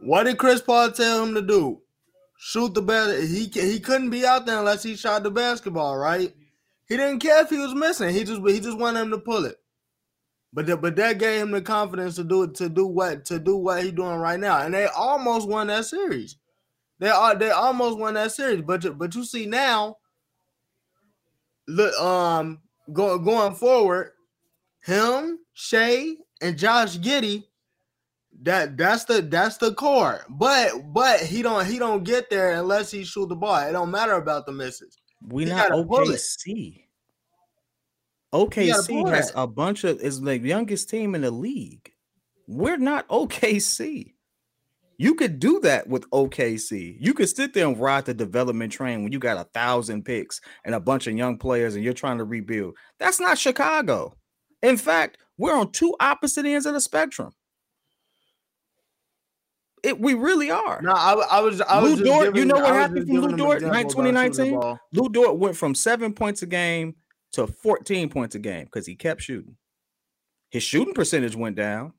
What did Chris Paul tell him to do? Shoot the ball he he couldn't be out there unless he shot the basketball right? He didn't care if he was missing. He just he just wanted him to pull it. But the, but that gave him the confidence to do it to do what to do what he doing right now, and they almost won that series. They are they almost won that series, but you- but you see now, look um going going forward, him Shai and Josh Giddey, that that's the that's the core. But but he don't he don't get there unless he shoot the ball. It don't matter about the misses. We He not gotta pull it. OKC. OKC has a bunch of is the youngest team in the league. We're not OKC. You could do that with OKC. You could sit there and ride the development train when you got a thousand picks and a bunch of young players and you're trying to rebuild. That's not Chicago. In fact, we're on two opposite ends of the spectrum. It, we really are. No, I, I was I was Lu Dort, giving, you know what happened from Lu Dort in example about shooting the 2019? Lu Dort went from seven points a game to 14 points a game because he kept shooting. His shooting percentage went down,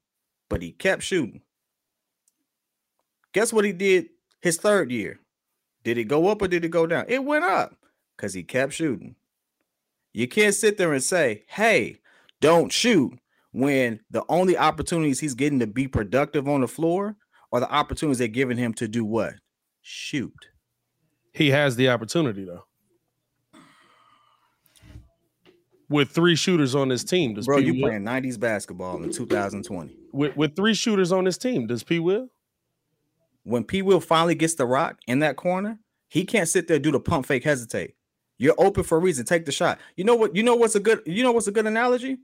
but he kept shooting. Guess what he did his third year? Did it go up or did it go down? It went up because he kept shooting. You can't sit there and say, hey, don't shoot when the only opportunities he's getting to be productive on the floor are the opportunities they're giving him to do what? Shoot. He has the opportunity though. With three shooters on this team, does Bro, P. you Will- playing 90s basketball in 2020. with with three shooters on this team, does P. Will? When P. Will finally gets the rock in that corner, he can't sit there and do the pump fake hesitate. You're open for a reason. Take the shot. You know what? You know what's a good you know what's a good analogy?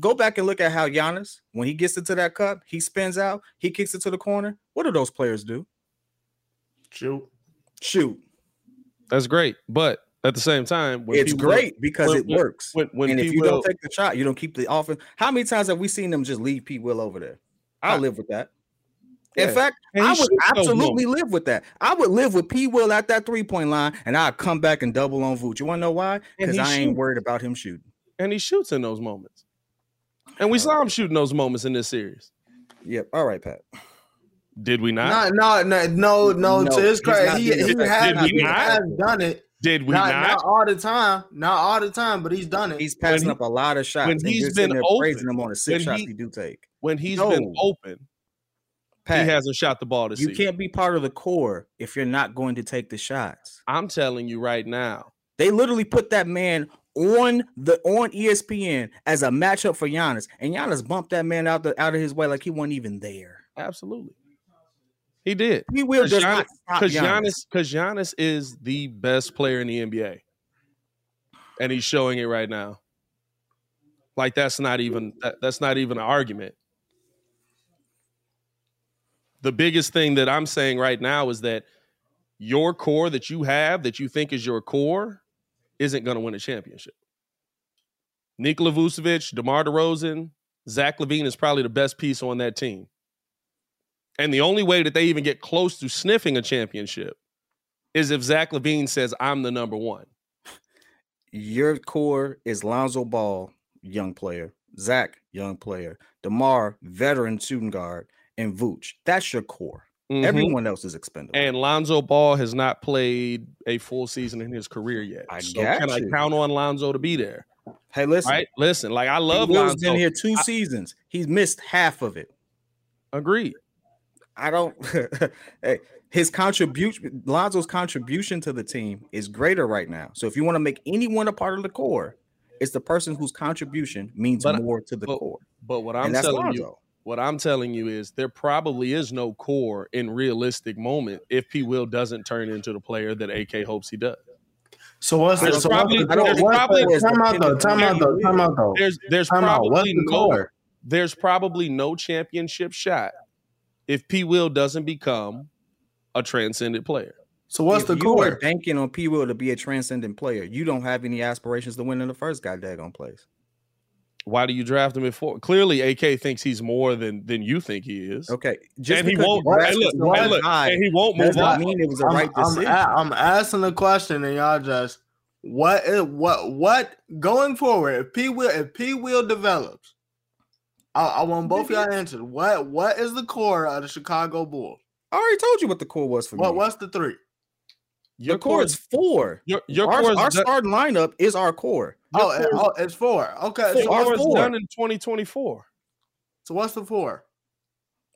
Go back and look at how Giannis, when he gets into that cup, he spins out, he kicks it to the corner. What do those players do? Shoot. Shoot. That's great, but at the same time, when it's P. Will- great because when- it works. When, when and if you Will, don't take the shot, you don't keep the offense. How many times have we seen them just leave Pete Will over there? I'll I- live with that. In Yeah. fact, And I would absolutely live with that. I would live with P. Will at that three point line, and I'd come back and double on Vooch. You want to know why? Because he I ain't worried about him shooting. and he shoots in those moments. And we saw him shooting those moments in this series. Yep. All right, Pat. Did we not? Not, no, no, no, no. No, To his credit, he, being he, has, he has done it. Did we not, not? not all the time, not all the time, but he's done it. He's passing he- up a lot of shots. when and he's been there praising open, him on the six when shots he- he do take. when he's been open, Pat, he hasn't shot the ball this you season. can't be part of the core if you're not going to take the shots. I'm telling you right now. They literally put that man on the on ESPN as a matchup for Giannis, and Giannis bumped that man out the out of his way like he wasn't even there. Absolutely. He did. He will does not stop Because Giannis. Giannis, because Giannis is the best player in the NBA. And he's showing it right now. Like that's not even that, that's not even an argument. The biggest thing that I'm saying right now is that your core that you have that you think is your core isn't going to win a championship. Nikola Vucevic, DeMar DeRozan, Zach LaVine is probably the best piece on that team. And the only way that they even get close to sniffing a championship is if Zach LaVine says, I'm the number one. Your core is Lonzo Ball, young player, Zach, young player, DeMar, veteran shooting guard, and Vooch. That's your core. Mhm. Everyone else is expendable. And Lonzo Ball has not played a full season in his career yet. I so can I count on Lonzo to be there? hey, listen, Right? Listen, like I love Will's Lonzo. been here two I- seasons. He's missed half of it. Agreed. I don't. hey, his contribution, Lonzo's contribution to the team is greater right now. So if you want to make anyone a part of the core, it's the person whose contribution means But- more to the but- core. But what I'm telling you, Lonzo. What I'm telling you is there probably is no core in realistic moment if P. Will doesn't turn into the player that AK hopes he does. So what's the There's so probably- what's the, there's what's probably- the, time out though? Time out though. Time out though. There's there's Time out. What's the no core? there's probably no championship shot if P. Will doesn't become a transcendent player. So what's if the core? you are banking on P. Will to be a transcendent player, you don't have any aspirations to win in the first goddamn place. Why do you draft him at four? Clearly, AK thinks he's more than than you think he is. Okay, just and he won't. drafted Hey, look, someone hey, look, high and he won't move not on. mean it was the I'm, right I'm, decision. a- I'm asking a question and y'all just what is what what going forward if P will if P will develops. I, I want both y'all answers. What what is the core of the Chicago Bulls? I already told you what the core was for What me. what's the three? Your the core is four. Your your our core is our done, starting lineup is our core. Oh, it- oh, it's four. Okay, your so core what's, is four. done in 2024. so what's the four?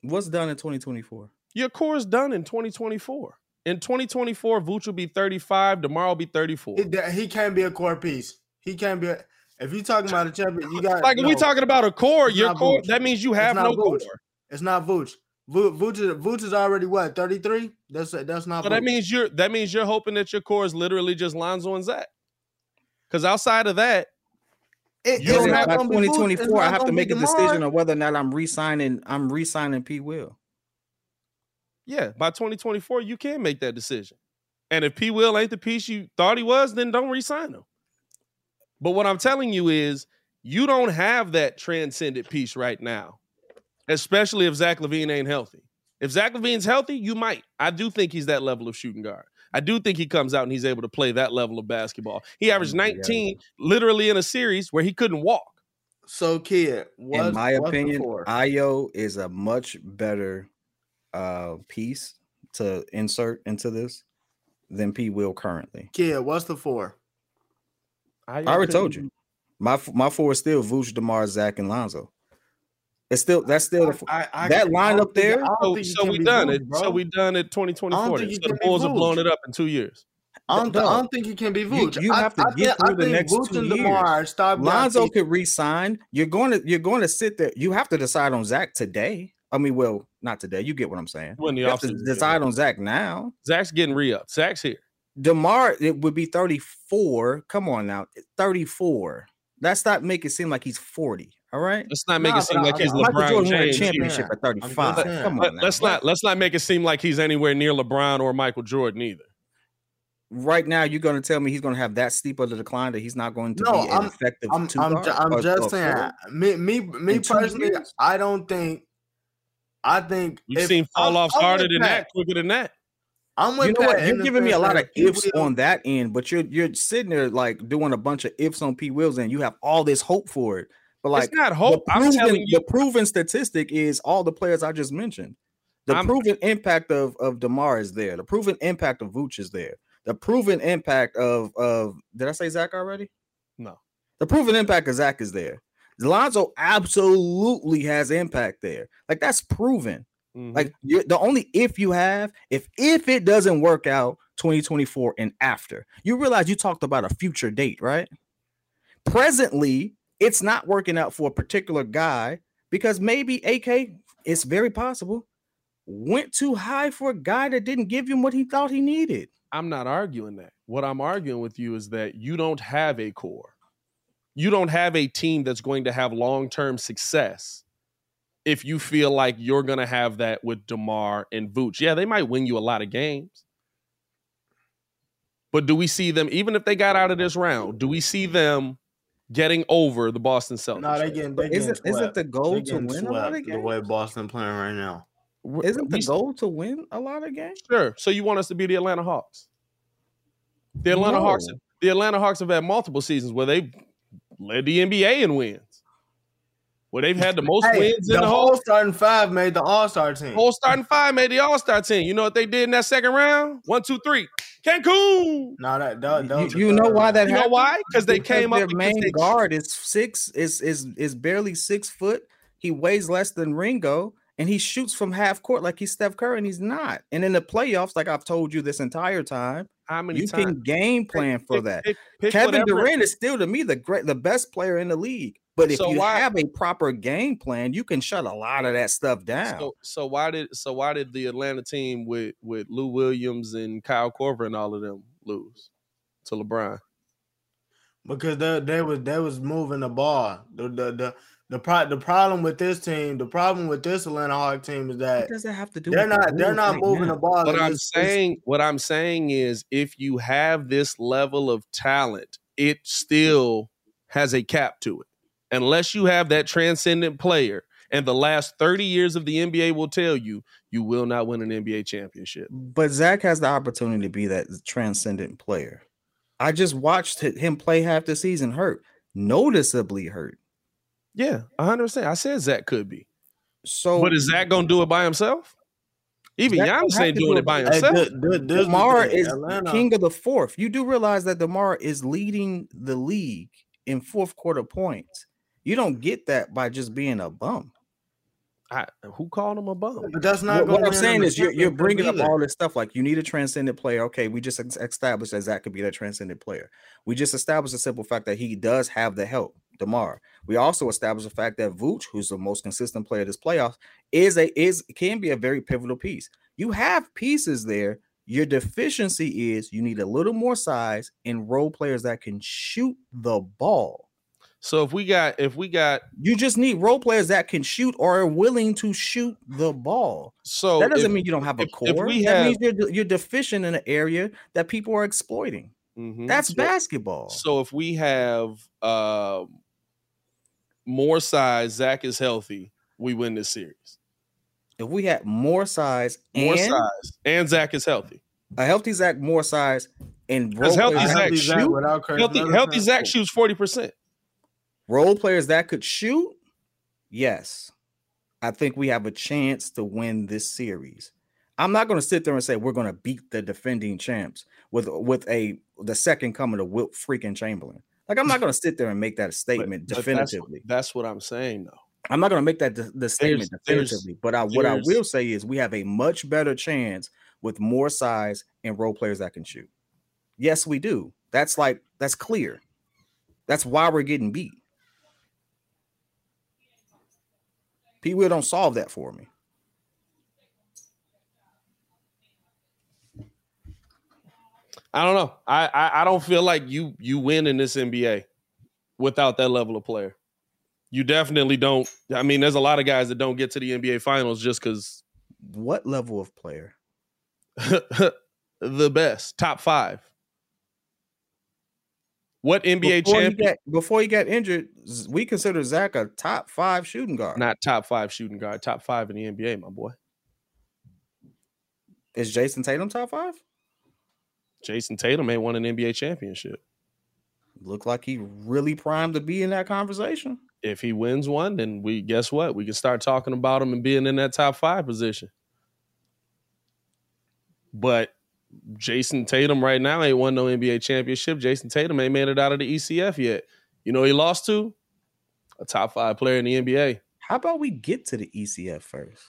What's done in 2024? Your core is done in 2024. In 2024, Vooch will be 35. Tomorrow will be 34. He, he can't be a core piece. He can't be. A, if you're talking about a champion, you got like if we talking about a core, It's your core Vooch. that means you have not no core. It's not Vooch. Vooch, Vooch, is, already what thirty three. That's that's not. So that means you're that means you're hoping that your core is literally just Lonzo and Zach. Because outside of that, It- you don't have- by gonna be Vooch. It's 2024, I have to make a DeMar. decision on whether or not I'm re-signing. I'm re-signing P. Will. yeah, by 2024, you can make that decision. And if P. Will ain't the piece you thought he was, then don't re-sign him. But what I'm telling you is you don't have that transcendent piece right now, especially if Zach LaVine ain't healthy. If Zach LaVine's healthy, you might. I do think he's that level of shooting guard. I do think he comes out and he's able to play that level of basketball. He averaged Yeah. 19 literally in a series where he couldn't walk. So kid, what's, in my what's opinion, four? Ayo is a much better uh piece to insert into this than P. Will currently. kid, what's the four? I already told you. My my four is still Vooch, Demar, Zach, and Lonzo. It's still that's still the f- I, I, that I line don't up there. I So, so we done Vooch, it. bro. So we done it I 2024. don't then. think he So the be Bulls have blown it up in two years. I don't, Dog. I don't think he can be You- Vooch. you I- have to I, get think- through the think next Vooch two and years. DeMar are stop Lonzo could resign. You're going to you're going to sit there. You have to decide on Zach today. I mean, well, not today. You get what I'm saying. When the You have to decide on Zach now. Zach's getting re-up. Zach's here. Demar, it would be 34. Come on now, 34. Let's not make it seem like he's 40. All right. Let's not make Nah, it seem but like I- he's I- Michael LeBron Jordan won a James. championship Yeah. at 35. I'm just saying. Come on Let, now. let's not let's not make it seem like he's anywhere near LeBron or Michael Jordan either. right now you're going to tell me he's going to have that steep of a decline that he's not going to No, be I'm- effective I'm, I'm, guard ju- I'm or- just or saying. Me, me, me personally, years? I don't think I think We've seen fall I'm- offs harder than Pat. that, quicker than that. I'm with you know what? You're giving me a lot that of P. ifs Will- on that end, but you're you're sitting there like doing a bunch of ifs on P. Wills, and you have all this hope for it. But like it's not the hope. I'm proven, telling you, the proven statistic is all the players I just mentioned. The I'm- proven impact of of Demar is there. The proven impact of Vooch is there. The proven impact of of did I say Zach already? no. The proven impact of Zach is there. Lonzo absolutely has impact there. Like that's proven. Mhm. Like the only if you have, if if it doesn't work out 2024 and after, you realize you talked about a future date, right? Presently, it's not working out for a particular guy because maybe AK, it's very possible, went too high for a guy that didn't give him what he thought he needed. I'm not arguing that. What I'm arguing with you is that you don't have a core. You don't have a team that's going to have long term success if you feel like you're going to have that with DeMar and Vooch. Yeah, they might win you a lot of games. But do we see them, even if they got out of this round, do we see them getting over the Boston Celtics? No, they getting they Isn't isn't the goal to win a lot swept of the way games? Boston playing right now. Isn't the goal to win a lot of games? Sure. So you want us to be the Atlanta Hawks? The Atlanta Hawks. The Atlanta Hawks have had multiple seasons where they've led the NBA in wins, where they've had the most Hey, wins in the the whole whole starting five made the All Star team. whole starting five made the All Star team. You know what they did in that second round? One, two, three, Cancun. No, that, that, that You, was the you know why that You know why? Because they Because came up their main they- guard is six is is is barely six foot. He weighs less than Ringo, and he shoots from half court like he's Steph Curry, and he's not. And in the playoffs, like I've told you this entire time, How many you times? can game plan for Pick- that. pick- pick Kevin whatever- Durant is still to me the great, the best player in the league. But if So you why- have a proper game plan, you can shut a lot of that stuff down. So, so why did so why did the Atlanta team with with Lou Williams and Kyle Korver and all of them lose to LeBron? because they they was they was moving the ball. The the the the, pro- the problem with this team, the problem with this Atlanta Hawk team is that what does that have to do? they're with the not they're not right moving now? the ball. What I'm it's- saying, what I'm saying is, if you have this level of talent, it still has a cap to it. Unless you have that transcendent player, and the last 30 years of the NBA will tell you, you will not win an NBA championship. But Zach has the opportunity to be that transcendent player. I just watched him play half the season hurt, noticeably hurt. Yeah, 100. percent I said Zach could be, So, but is Zach gonna do it by himself? Even Zach don't Giannis ain't doing do it by it. Hey, himself. th- th- this the Demar is Atlanta- king of the fourth. You do realize that Demar is leading the league in fourth quarter points. You don't get that by just being a bum. I, who called him a bum? But that's not What, what I'm saying is you're, you're championship bringing up all this stuff like you need a transcendent player. Okay, we just established that Zach could be that transcendent player. We just established the simple fact that he does have the help, Demar. We also established the fact that Vooch, who's the most consistent player this playoffs, is a is can be a very pivotal piece. You have pieces there. Your deficiency is you need a little more size and role players that can shoot the ball. So if we got if we got You just need role players that can shoot or are willing to shoot the ball. so that doesn't if- mean you don't have a if- if core. we that have- means you're you're deficient in an area that people are exploiting. Mhm. That's So- basketball. So if we have um more size, Zach is healthy, we win this series. if we had more size More and size, and Zach is healthy. a healthy Zach, more size, and role healthy players, Zach Healthy Zach shoot. without Chris Healthy, healthy Zach shoots forty percent. role players that could shoot, yes, I think we have a chance to win this series. I'm not going to sit there and say we're going to beat the defending champs with with a the second coming of Wilt freaking Chamberlain. Like I'm not going to sit there and make that statement definitively. That's, what I'm saying, though. I'm not going to make that the, the statement there's- definitively, but I, what I will say is we have a much better chance with more size and role players that can shoot. Yes, we do. That's like that's clear. That's why we're getting beat. P. Will don't solve that for me. I don't know. I, I I don't feel like you you win in this NBA without that level of player. You definitely don't. I mean, there's a lot of guys that don't get to the NBA finals just because What level of player? the best, top five. What NBA before he, champion? got, before he got injured, we consider Zach a top five shooting guard. Not top five shooting guard, top five in the NBA, my boy. Is Jayson Tatum top five? Jayson Tatum ain't won an NBA championship. Look like he really primed to be in that conversation. If he wins one, then we guess what? We can start talking about him and being in that top five position. But Jayson Tatum right now ain't won no NBA championship. Jayson Tatum ain't made it out of the ECF yet. You know he lost to? A top five player in the NBA. How about we get to the ECF first?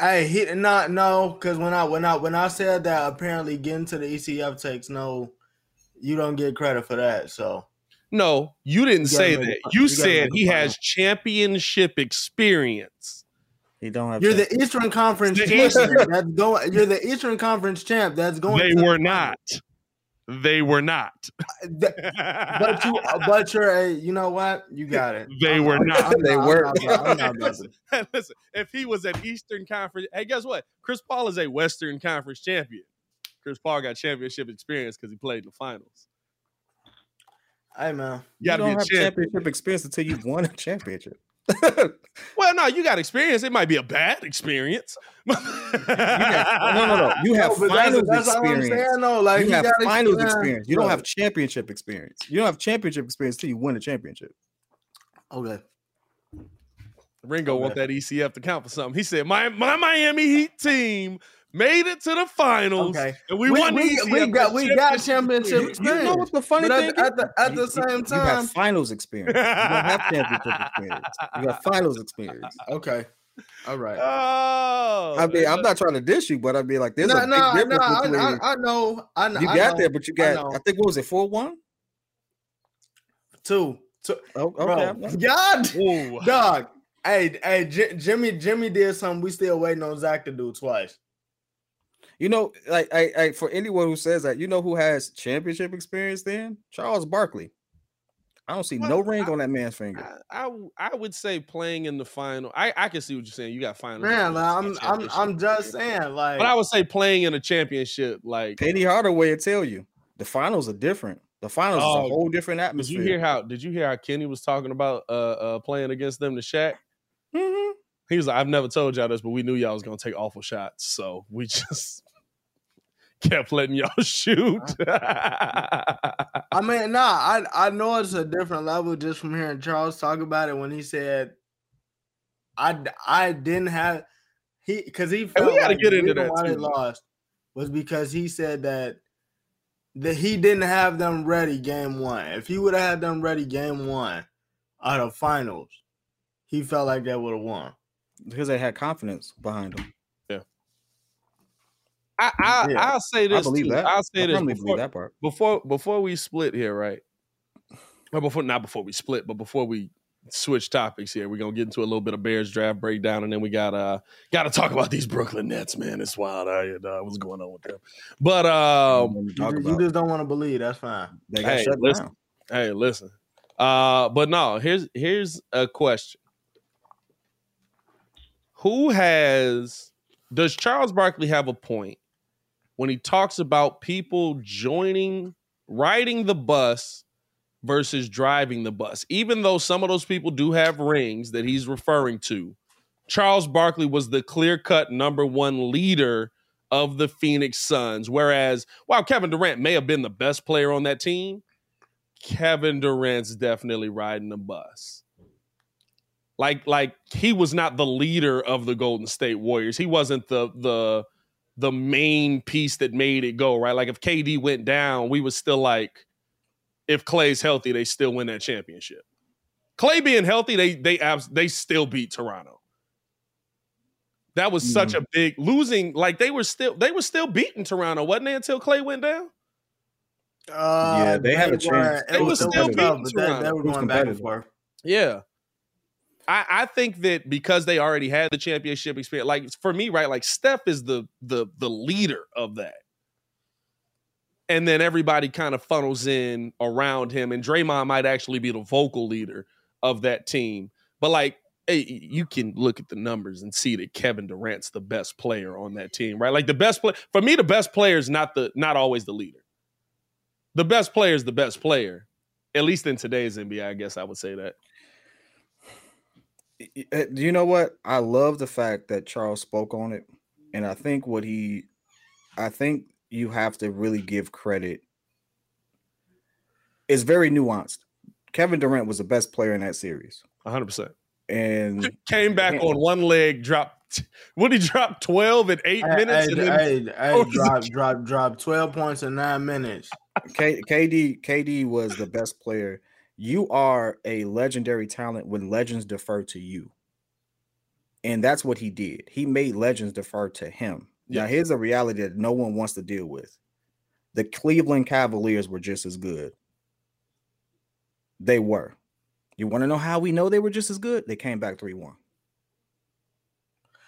Hey, he did not no, because when I when I when I said that apparently getting to the ECF takes no, you don't get credit for that. So No, you didn't You say that. it. You You said he fun. has championship experience. He don't have. you're the Eastern Conference champ. That's going. You're the Eastern Conference champ. That's going. They to the were finals. Not. They were not. Uh, but you, uh, but you're a. You know what? You got it. They I'm- were I'm- not. I'm They I'm were. not about- I'm not listen, listen, if he was an Eastern Conference, hey, guess what? Chris Paul is a Western Conference champion. Chris Paul got championship experience because he played in the finals. Hey man. You got you don't have champion. championship experience until you've won a championship. Well, no, you got experience. It might be a bad experience. You got, no, no, no. You have No, but that's- finals that's all I'm experience. saying, though. Like, you you have finals yeah. experience. You don't have championship experience. You don't have championship experience till you win a championship. Okay. Ringo want that ECF to count for something. He said, "My my Miami Heat team made it to the finals, Okay. and we, We, won. the we, ECF we got we got championship championship experience. You know what the funny But thing at, the- at the at the you- same You time. have finals experience. You don't have championship experience. You got finals experience. Okay. All right. Oh, I mean, I'm not trying to dish you, but I'd be like, there's no, a big no, no, difference I, between I, I know. I know. you got know, there, but you got. know. I, think what was it, four one? two. two. Oh, okay. I'm- God, Ooh. dog. Hey, hey, J- Jimmy, Jimmy did something we still waiting on Zach to do twice. You know, like I, I, for anyone who says that, you know who has championship experience? Then Charles Barkley. I don't see no Well, ring on that man's finger. I, I I would say playing in the final. I I can see what you're saying. You got final. Man, like, I'm, I'm, I'm just saying, like, But I would say playing in a championship, like Penny Hardaway will tell you the finals are different. The finals is Oh, a whole different Did atmosphere. you hear how? Did you hear how Kenny was talking about uh, uh playing against them to Shaq? Mm-hmm. He was like, "I've never told y'all this, but we knew y'all was gonna take awful shots, so we just kept letting y'all shoot." I mean, nah, I, I know it's a different level just from hearing Charles talk about it when he said, "I I didn't have he because he felt we gotta like get into that why they too. lost was because he said that that he didn't have them ready game one. If he would have had them ready game one out of finals, he felt like they would have won. because they had confidence behind them. I, I Yeah. I'll say this. I believe too. that. I'll say I this before, believe that part. before before we split here, right? Or before not before we split, but before we switch topics here, we're gonna get into a little bit of Bears draft breakdown, and then we got uh got to talk about these Brooklyn Nets, man. It's wild I here, dog. What's going on with them? But um, You, you just don't want to believe. That's fine. they got hey, shut listen. down. Hey, listen. Uh, but no, here's here's a question. Who has does Charles Barkley have a point when he talks about people joining riding the bus versus driving the bus? Even though some of those people do have rings that he's referring to, Charles Barkley was the clear-cut number one leader of the Phoenix Suns. Whereas while Kevin Durant may have been the best player on that team, Kevin Durant's definitely riding the bus. Like like he was not the leader of the Golden State Warriors. He wasn't the the the main piece that made it go, right? Like if KD went down, we was still like if Clay's healthy, they still win that championship. Clay being healthy, they they abs- they still beat Toronto. That was such a big losing. Like they were still they were still beating Toronto, wasn't they? Until Clay went down. Uh, Yeah, they had a chance. weren't- They It was was still still tough, beating but they, they were going back and forth. Yeah. I, I think that because they already had the championship experience, like for me, right? Like Steph is the the the leader of that. And then everybody kind of funnels in around him. And Draymond might actually be the vocal leader of that team. But like hey, you can look at the numbers and see that Kevin Durant's the best player on that team, right? Like the best play for me, the best player is not the not always the leader. The best player is the best player. At least in today's NBA, I guess I would say that. Do you know what? I love the fact that Charles spoke on it, and I think what he, I think you have to really give credit. It's very nuanced. Kevin Durant was the best player in that series, 100. percent and Came back Yeah. on one leg, dropped. What he dropped 12 in eight Hey, minutes, hey, and then hey, hey, Oh, is drop, drop, drop, twelve points in nine minutes. K, KD KD was the best player. You are a legendary talent when legends defer to you. And that's what he did. He made legends defer to him. Now, here's a reality that no one wants to deal with. The Cleveland Cavaliers were just as good. They were. You want to know how we know they were just as good? They came back 3 1.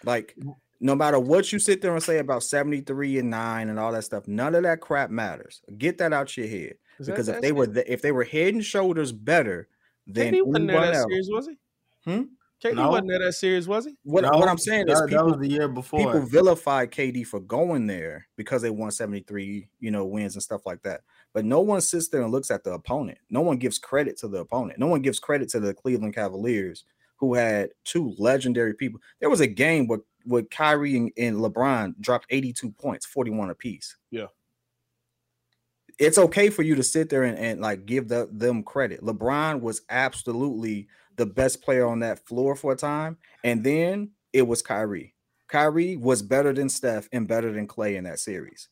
Like, no matter what you sit there and say about 73 and 9 and all that stuff, none of that crap matters. Get that out your head. Is that- Because if they were th- if they were head and shoulders better than KD wasn't there that else, series, was he? Hmm? KD No. wasn't there that series, was he? what, No, what I'm saying is that, that was the year before. people vilified KD for going there because they won 73, you know, wins and stuff like that. But no one sits there and looks at the opponent. No one gives credit to the opponent. No one gives credit to the Cleveland Cavaliers who had two legendary people. There was a game where, where Kyrie and, and LeBron dropped 82 points, 41 apiece. Yeah. It's okay for you to sit there and, and like give the, them credit. LeBron was absolutely the best player on that floor for a time. And then it was Kyrie. Kyrie was better than Steph and better than Clay in that series.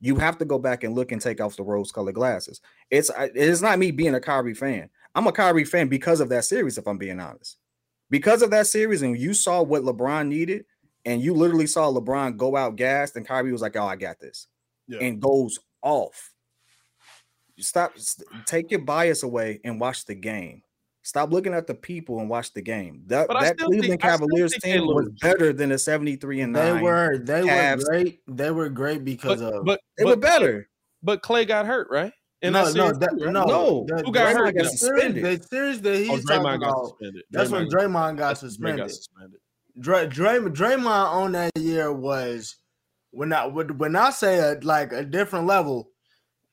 You have to go back and look and take off the rose-colored glasses. It's it's not me being a Kyrie fan. I'm a Kyrie fan because of that series, if I'm being honest. Because of that series, and you saw what LeBron needed, and you literally saw LeBron go out gassed, and Kyrie was like, "Oh, I got this," Yeah. and goes off. You Stop, take your bias away and watch the game. Stop looking at the people and watch the game. That that Cleveland think- Cavaliers team was better than the 73 and 9. they were they Cavs. were great. They were great because But of but They but were better. But Clay got hurt, right? In no, that no, series that, no, No. the- Who got the- hurt? The Got series, suspended. the series that Oh, talking Draymond got about. suspended. That's when Draymond Draymond got Draymond suspended. got suspended. Dray, Dray, Draymond on that year was when I when when I say a, like a different level,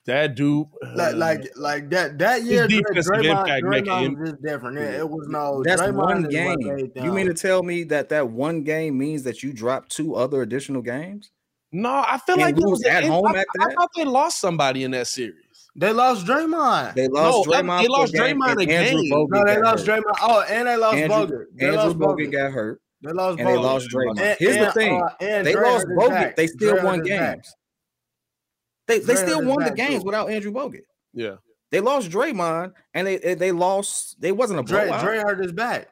That dude, like uh, like like that that year Dray- Draymond, Draymond him- was just different. It, it was no That's Draymond one game. You mean to tell me that that one game means that you dropped two other additional games? no, I feel And like there lose was at in- home I, at I thought they lost somebody in that series. they lost Draymond? They lost No, Draymond. they lost a game, Draymond and a Andrew game. Bogut no, they lost hurt. Draymond. Oh, and they lost Andrew, Bogut. They Andrew lost Bogut Bogut. got hurt, They lost and they lost Draymond. And- Here's the thing: uh, they Dre lost Bogut. back. They still Dre won hurt his back. Games. They they still won the games too. without Andrew Bogut. Yeah, They lost Draymond, and they they- they lost. They wasn't a Dre, blowout. Dre hurt his back.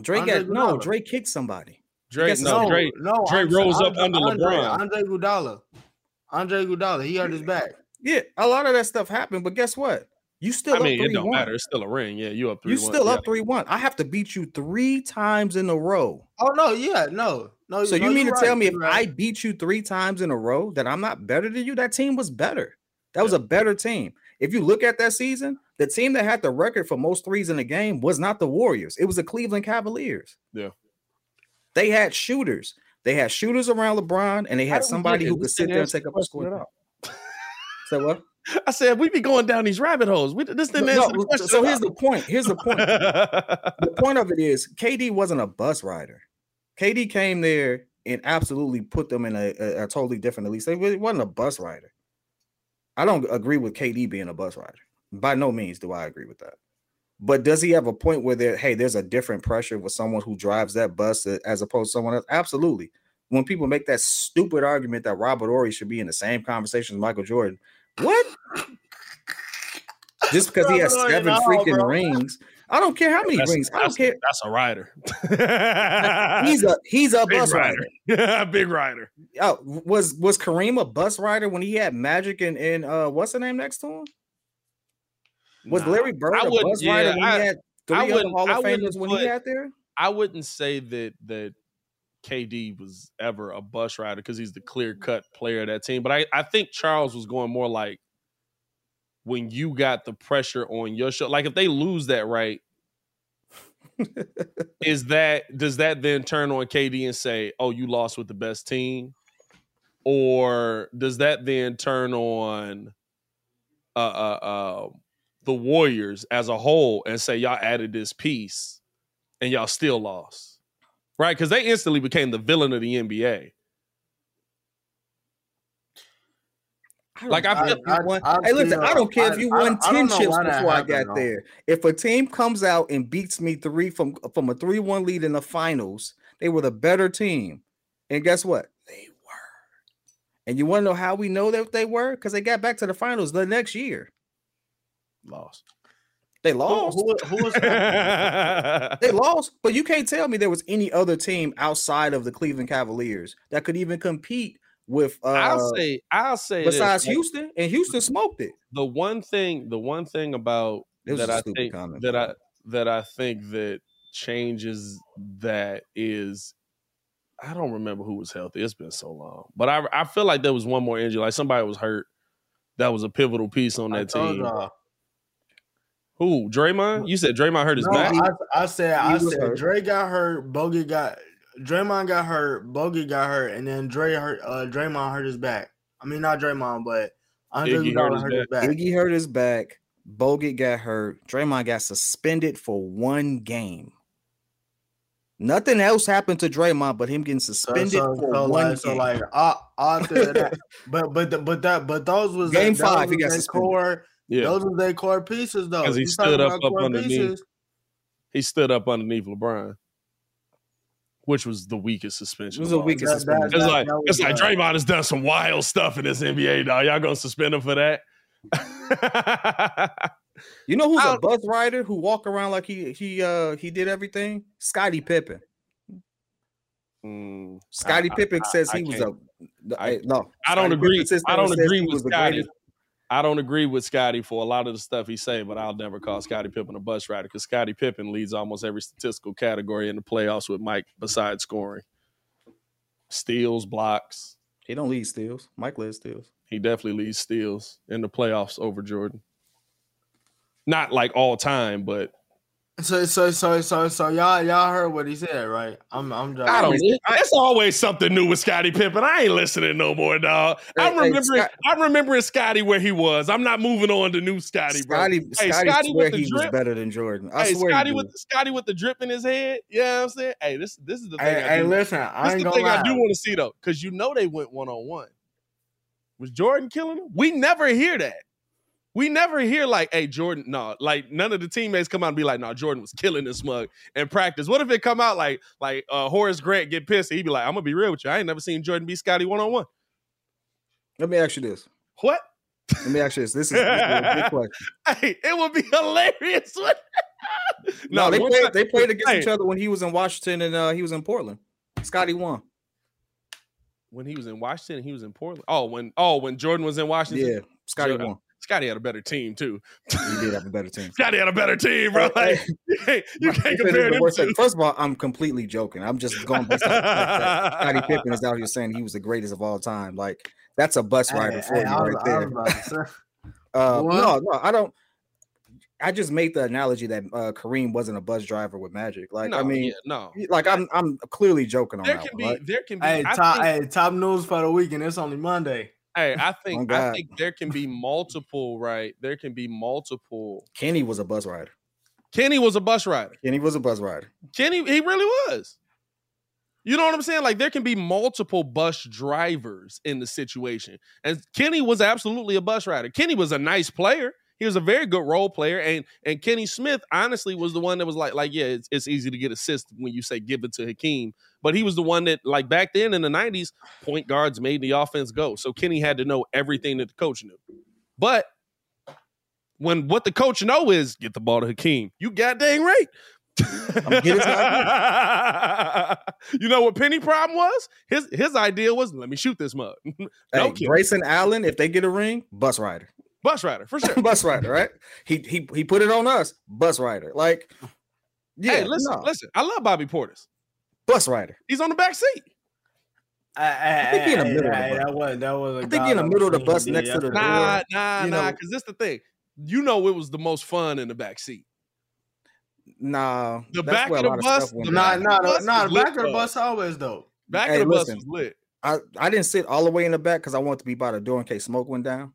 Dre Andre got no. Iguodala. Dre kicked somebody. Dre. guess No, no, Dre. no, Dre I'm- rose up Andre- under Andre, LeBron. Andre Iguodala. Andre Iguodala. He hurt his back. Yeah, a lot of that stuff happened, but guess what? You still I mean, up it don't one. matter. It's still a ring. Yeah, you up three. You still up three one. I have to beat you three times in a row. Oh no, yeah, no, no. So no, you mean to you're tell me if you're I right. beat you three times in a row that I'm not better than you? That team was better. That was a better team. If you look at that season, the team that had the record for most threes in the game was not the Warriors. It was the Cleveland Cavaliers. Yeah. They had shooters. They had shooters around LeBron, and they had somebody who could sit there and take up a question at score. all. So what? I said we'd be going down these rabbit holes. We, this didn't No, answer no, the question. so here's the point. Here's the point. the point of it is KD wasn't a bus rider. KD came there and absolutely put them in a, a, a totally different elite. It really wasn't a bus rider. I don't agree with KD being a bus rider. By no means do I agree with that. But does he have a point where there, hey, there's a different pressure with someone who drives that bus as opposed to someone else? Absolutely. When people make that stupid argument that Robert Horry should be in the same conversation as Michael Jordan, what? Just because he has seven freaking rings, I don't care how many That's, rings. I don't care. that's a rider. He's a he's a big bus rider. rider. big rider. Oh, was was Kareem a bus rider when he had Magic and and uh what's the name next to him? Was Nah, Larry Bird I a bus rider yeah, when I- he had I three other Hall of Famers when he had there? I wouldn't say that that KD was ever a bus rider because he's the clear cut player of that team. But I, I think Charles was going more like when you got the pressure on your show. Like if they lose that right, is that does that then turn on KD and say, "Oh, you lost with the best team," or does that then turn on uh uh, uh the Warriors as a whole and say y'all added this piece and y'all still lost. Right? Because they instantly became the villain of the NBA. Like I, feel, I, won, I, hey, listen, I don't care if you won ten chips before I got though. there. If a team comes out and beats me three from from a three one lead in the finals, they were the better team. And guess what? They were. And you want to know how we know that they were? Because they got back to the finals the next year. Lost. They lost. Who, who, who was they lost, but you can't tell me there was any other team outside of the Cleveland Cavaliers that could even compete with uh I'll say I'll say besides this, Houston and Houston smoked it. The one thing the one thing about that I think comment, that I that I think that changes that is I don't remember who was healthy. It's been so long. But I I feel like there was one more injury. Like somebody was hurt. That was a pivotal piece on that team. Who? Draymond? You said Draymond hurt his no, back. I, I said I said hurt. Dre got hurt. Bogey got Draymond got hurt, Bogey got hurt, and then Dre hurt. Uh, Draymond hurt his back. I mean, not Draymond, but Andre Iggy hurt, his, hurt his back. Iggy hurt his back. Bogey got hurt. Draymond got suspended for one game. Nothing else happened to Draymond, but him getting suspended so, so, for so one like, game. So like, I, I that, but but the, but that but those was game that, five. He got suspended. Core, yeah. Those were their core pieces, though. Because he stood up, up underneath. Pieces. He stood up underneath LeBron which was the weakest suspension. It was the weakest that, suspension. That, it's like it's like Draymond has done some wild stuff in this NBA, dog. Y'all gonna suspend him for that? you know who's a buzz rider who walk around like he he uh he did everything? Scottie Pippen. Mm, Scottie Pippen I, says I, he was a I, no. I don't agree. I don't agree with Scottie. I don't agree with Scottie for a lot of the stuff he say, but I'll never call Scottie Pippen a bus rider because Scottie Pippen leads almost every statistical category in the playoffs with Mike besides scoring. Steals, blocks. He don't lead steals. Mike leads steals. He definitely leads steals in the playoffs over Jordan. Not like all time, but so so so so so y'all y'all heard what he said, right? I'm I'm just I don't it's always something new with Scottie Pippen. I ain't listening no more, dog. I remember Scott, I remember Scottie where he was. I'm not moving on to new Scottie, bro. Scottie, hey, Scottie, Scottie swear he drip. was better than Jordan. I hey, swear Scottie with Scottie with the drip in his head. You know what I'm saying? Hey, this this is the thing. Hey, I do. listen, I this ain't is the thing lie. I do want to see though, because you know they went one on one. Was Jordan killing him? We never hear that. We never hear like, hey, Jordan, no, like none of the teammates come out and be like, no, Jordan was killing this mug in practice. What if it come out like like uh Horace Grant get pissed and he be like, I'm gonna be real with you. I ain't never seen Jordan be Scottie one on one. Let me ask you this. What? Let me ask you this. This is, this is a big question. Hey, it would be hilarious. no, no, they played they played against hey. each other when he was in Washington and uh he was in Portland. Scottie won. When he was in Washington, he was in Portland. Oh, when oh when Jordan was in Washington. Yeah, Scottie won. Scottie had a better team too. He did have a better team. Scottie had a better team, bro. Like, you can't, you can't compare them two. First of all, I'm completely joking. I'm just going based off Scottie Pippen is out here saying he was the greatest of all time. Like that's a bus rider hey, for you right there. uh, no, no, I don't. I just made the analogy that uh, Kareem wasn't a bus driver with Magic. Like, no, I mean, yeah, no, like I'm, I'm clearly joking on there that. Can one, be, right? There can be. Hey, top, think, hey, top news for the weekend. It's only Monday. Hey, I think I think there can be multiple, right? There can be multiple. Kenny was a bus rider. Kenny was a bus rider. Kenny was a bus rider. Kenny, he really was. You know what I'm saying? Like there can be multiple bus drivers in the situation. And Kenny was absolutely a bus rider. Kenny was a nice player. He was a very good role player. And and Kenny Smith, honestly, was the one that was like, like, yeah, it's, it's easy to get assists when you say give it to Hakeem. But he was the one that, like back then in the 90s, point guards made the offense go. So Kenny had to know everything that the coach knew. But when what the coach know is get the ball to Hakeem, you got dang right. you know what Penny problem was? His his idea was let me shoot this mug. hey, Grayson Allen, if they get a ring, bus rider. Bus rider, for sure. bus rider, right? He he he put it on us, bus rider. Like, yeah, hey, listen, no. listen. I love Bobby Portis. Bus rider. He's on the back seat. I, I, I think he in the middle. I, that was that was. I think he in the middle of the bus next to the nah, door. Nah, nah, nah. because this is the thing. You know, it was the most fun in the back seat. Nah, the back of the bus. The nah, nah, nah, nah. The back of the bus always dope. Back hey, of the listen, bus was lit. I, I didn't sit all the way in the back because I wanted to be by the door in case smoke went down.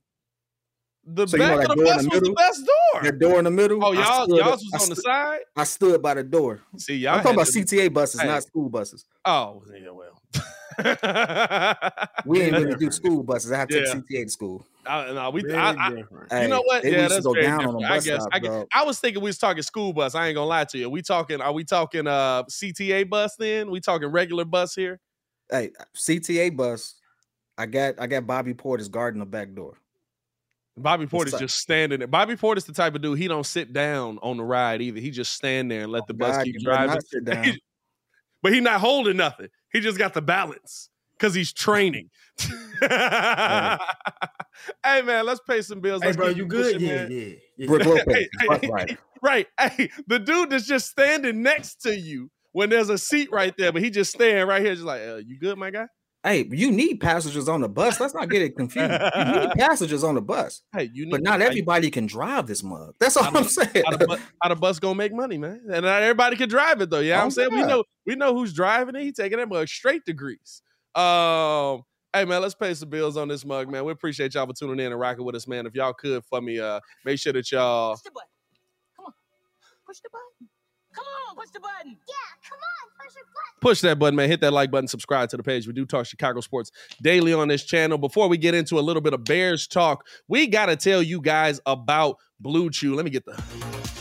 The so back you know, of the bus the was the best door. The door in the middle. Oh, y'all, stood- y'all was on the side. I stood by the door. See, y'all. I'm talking about to- CTA buses, Hey. not school buses. Oh, yeah, well. We ain't really do school buses. I had to Yeah. take CTA to school. I, no, we. I, I, different. you know what? they Yeah, that's go very down on different. I guess. stop, I, guess. I was thinking we was talking school bus. I ain't gonna lie to you. We talking? Are we talking uh CTA bus? Then we talking regular bus here? Hey, CTA bus. I got I got Bobby Portis guarding the back door. Bobby Portis up? just standing there. Bobby Portis the type of dude. He don't sit down on the ride either. He just stand there and let the bus God, keep driving. sit down. but he not holding nothing. He just got the balance because he's training. hey man, let's pay some bills. Hey, Let's bro, you good? pushing, Yeah, man. yeah, yeah. Brook Lopez, Hey, bus. Right. Hey, the dude that's just standing next to you when there's a seat right there, but he just standing right here, just like, uh, you good, my guy? Hey, you need passengers on the bus. Let's not get it confused. You need passengers on the bus, Hey, you need but not hey, everybody can drive this mug. That's all How I'm the- saying. How the, bu- how the bus gonna make money, man? And not everybody can drive it though. Yeah, you know what Oh, I'm saying we know we know who's driving it. He taking that mug straight to Greece. Um, hey man, let's pay some bills on this mug, man. We appreciate y'all for tuning in and rocking with us, man. If y'all could for me, uh, make sure that y'all Push the button. Come on. Push the button. Come on, push the button. Yeah, come on, push your button. push that button, man. Hit that like button, subscribe to the page. We do talk Chicago sports daily on this channel. Before we get into a little bit of Bears talk, we got to tell you guys about Blue Chew. Let me get the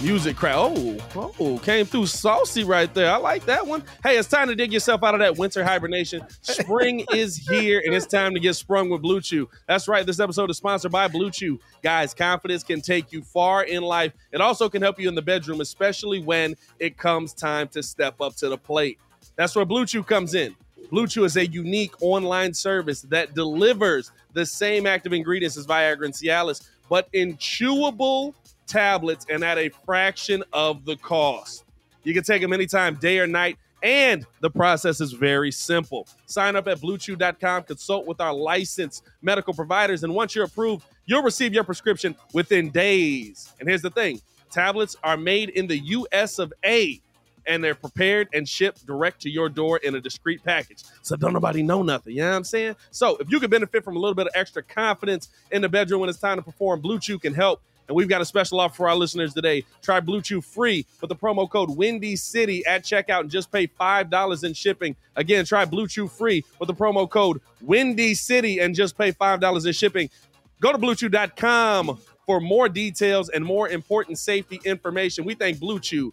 music crowd. Oh, oh, came through saucy right there. I like that one. Hey, it's time to dig yourself out of that winter hibernation. Spring is here, and it's time to get sprung with Blue Chew. That's right. This episode is sponsored by Blue Chew. Guys, confidence can take you far in life. It also can help you in the bedroom, especially when it comes time to step up to the plate. That's where Blue Chew comes in. Blue Chew is a unique online service that delivers the same active ingredients as Viagra and Cialis, but in chewable tablets and at a fraction of the cost. You can take them anytime, day or night, and the process is very simple. Sign up at bluechew.com, consult with our licensed medical providers, and once you're approved, you'll receive your prescription within days. And here's the thing tablets are made in the US of A and they're prepared and shipped direct to your door in a discreet package. So don't nobody know nothing. You know what I'm saying? So if you can benefit from a little bit of extra confidence in the bedroom when it's time to perform, Blue Chew can help. And we've got a special offer for our listeners today. Try Blue Chew free with the promo code Windy City at checkout and just pay $5 in shipping. Again, try Blue Chew free with the promo code Windy City and just pay $5 in shipping. Go to bluechew.com for more details and more important safety information. We thank Blue Chew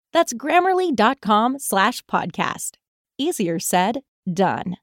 That's grammarly.com slash podcast. Easier said, done.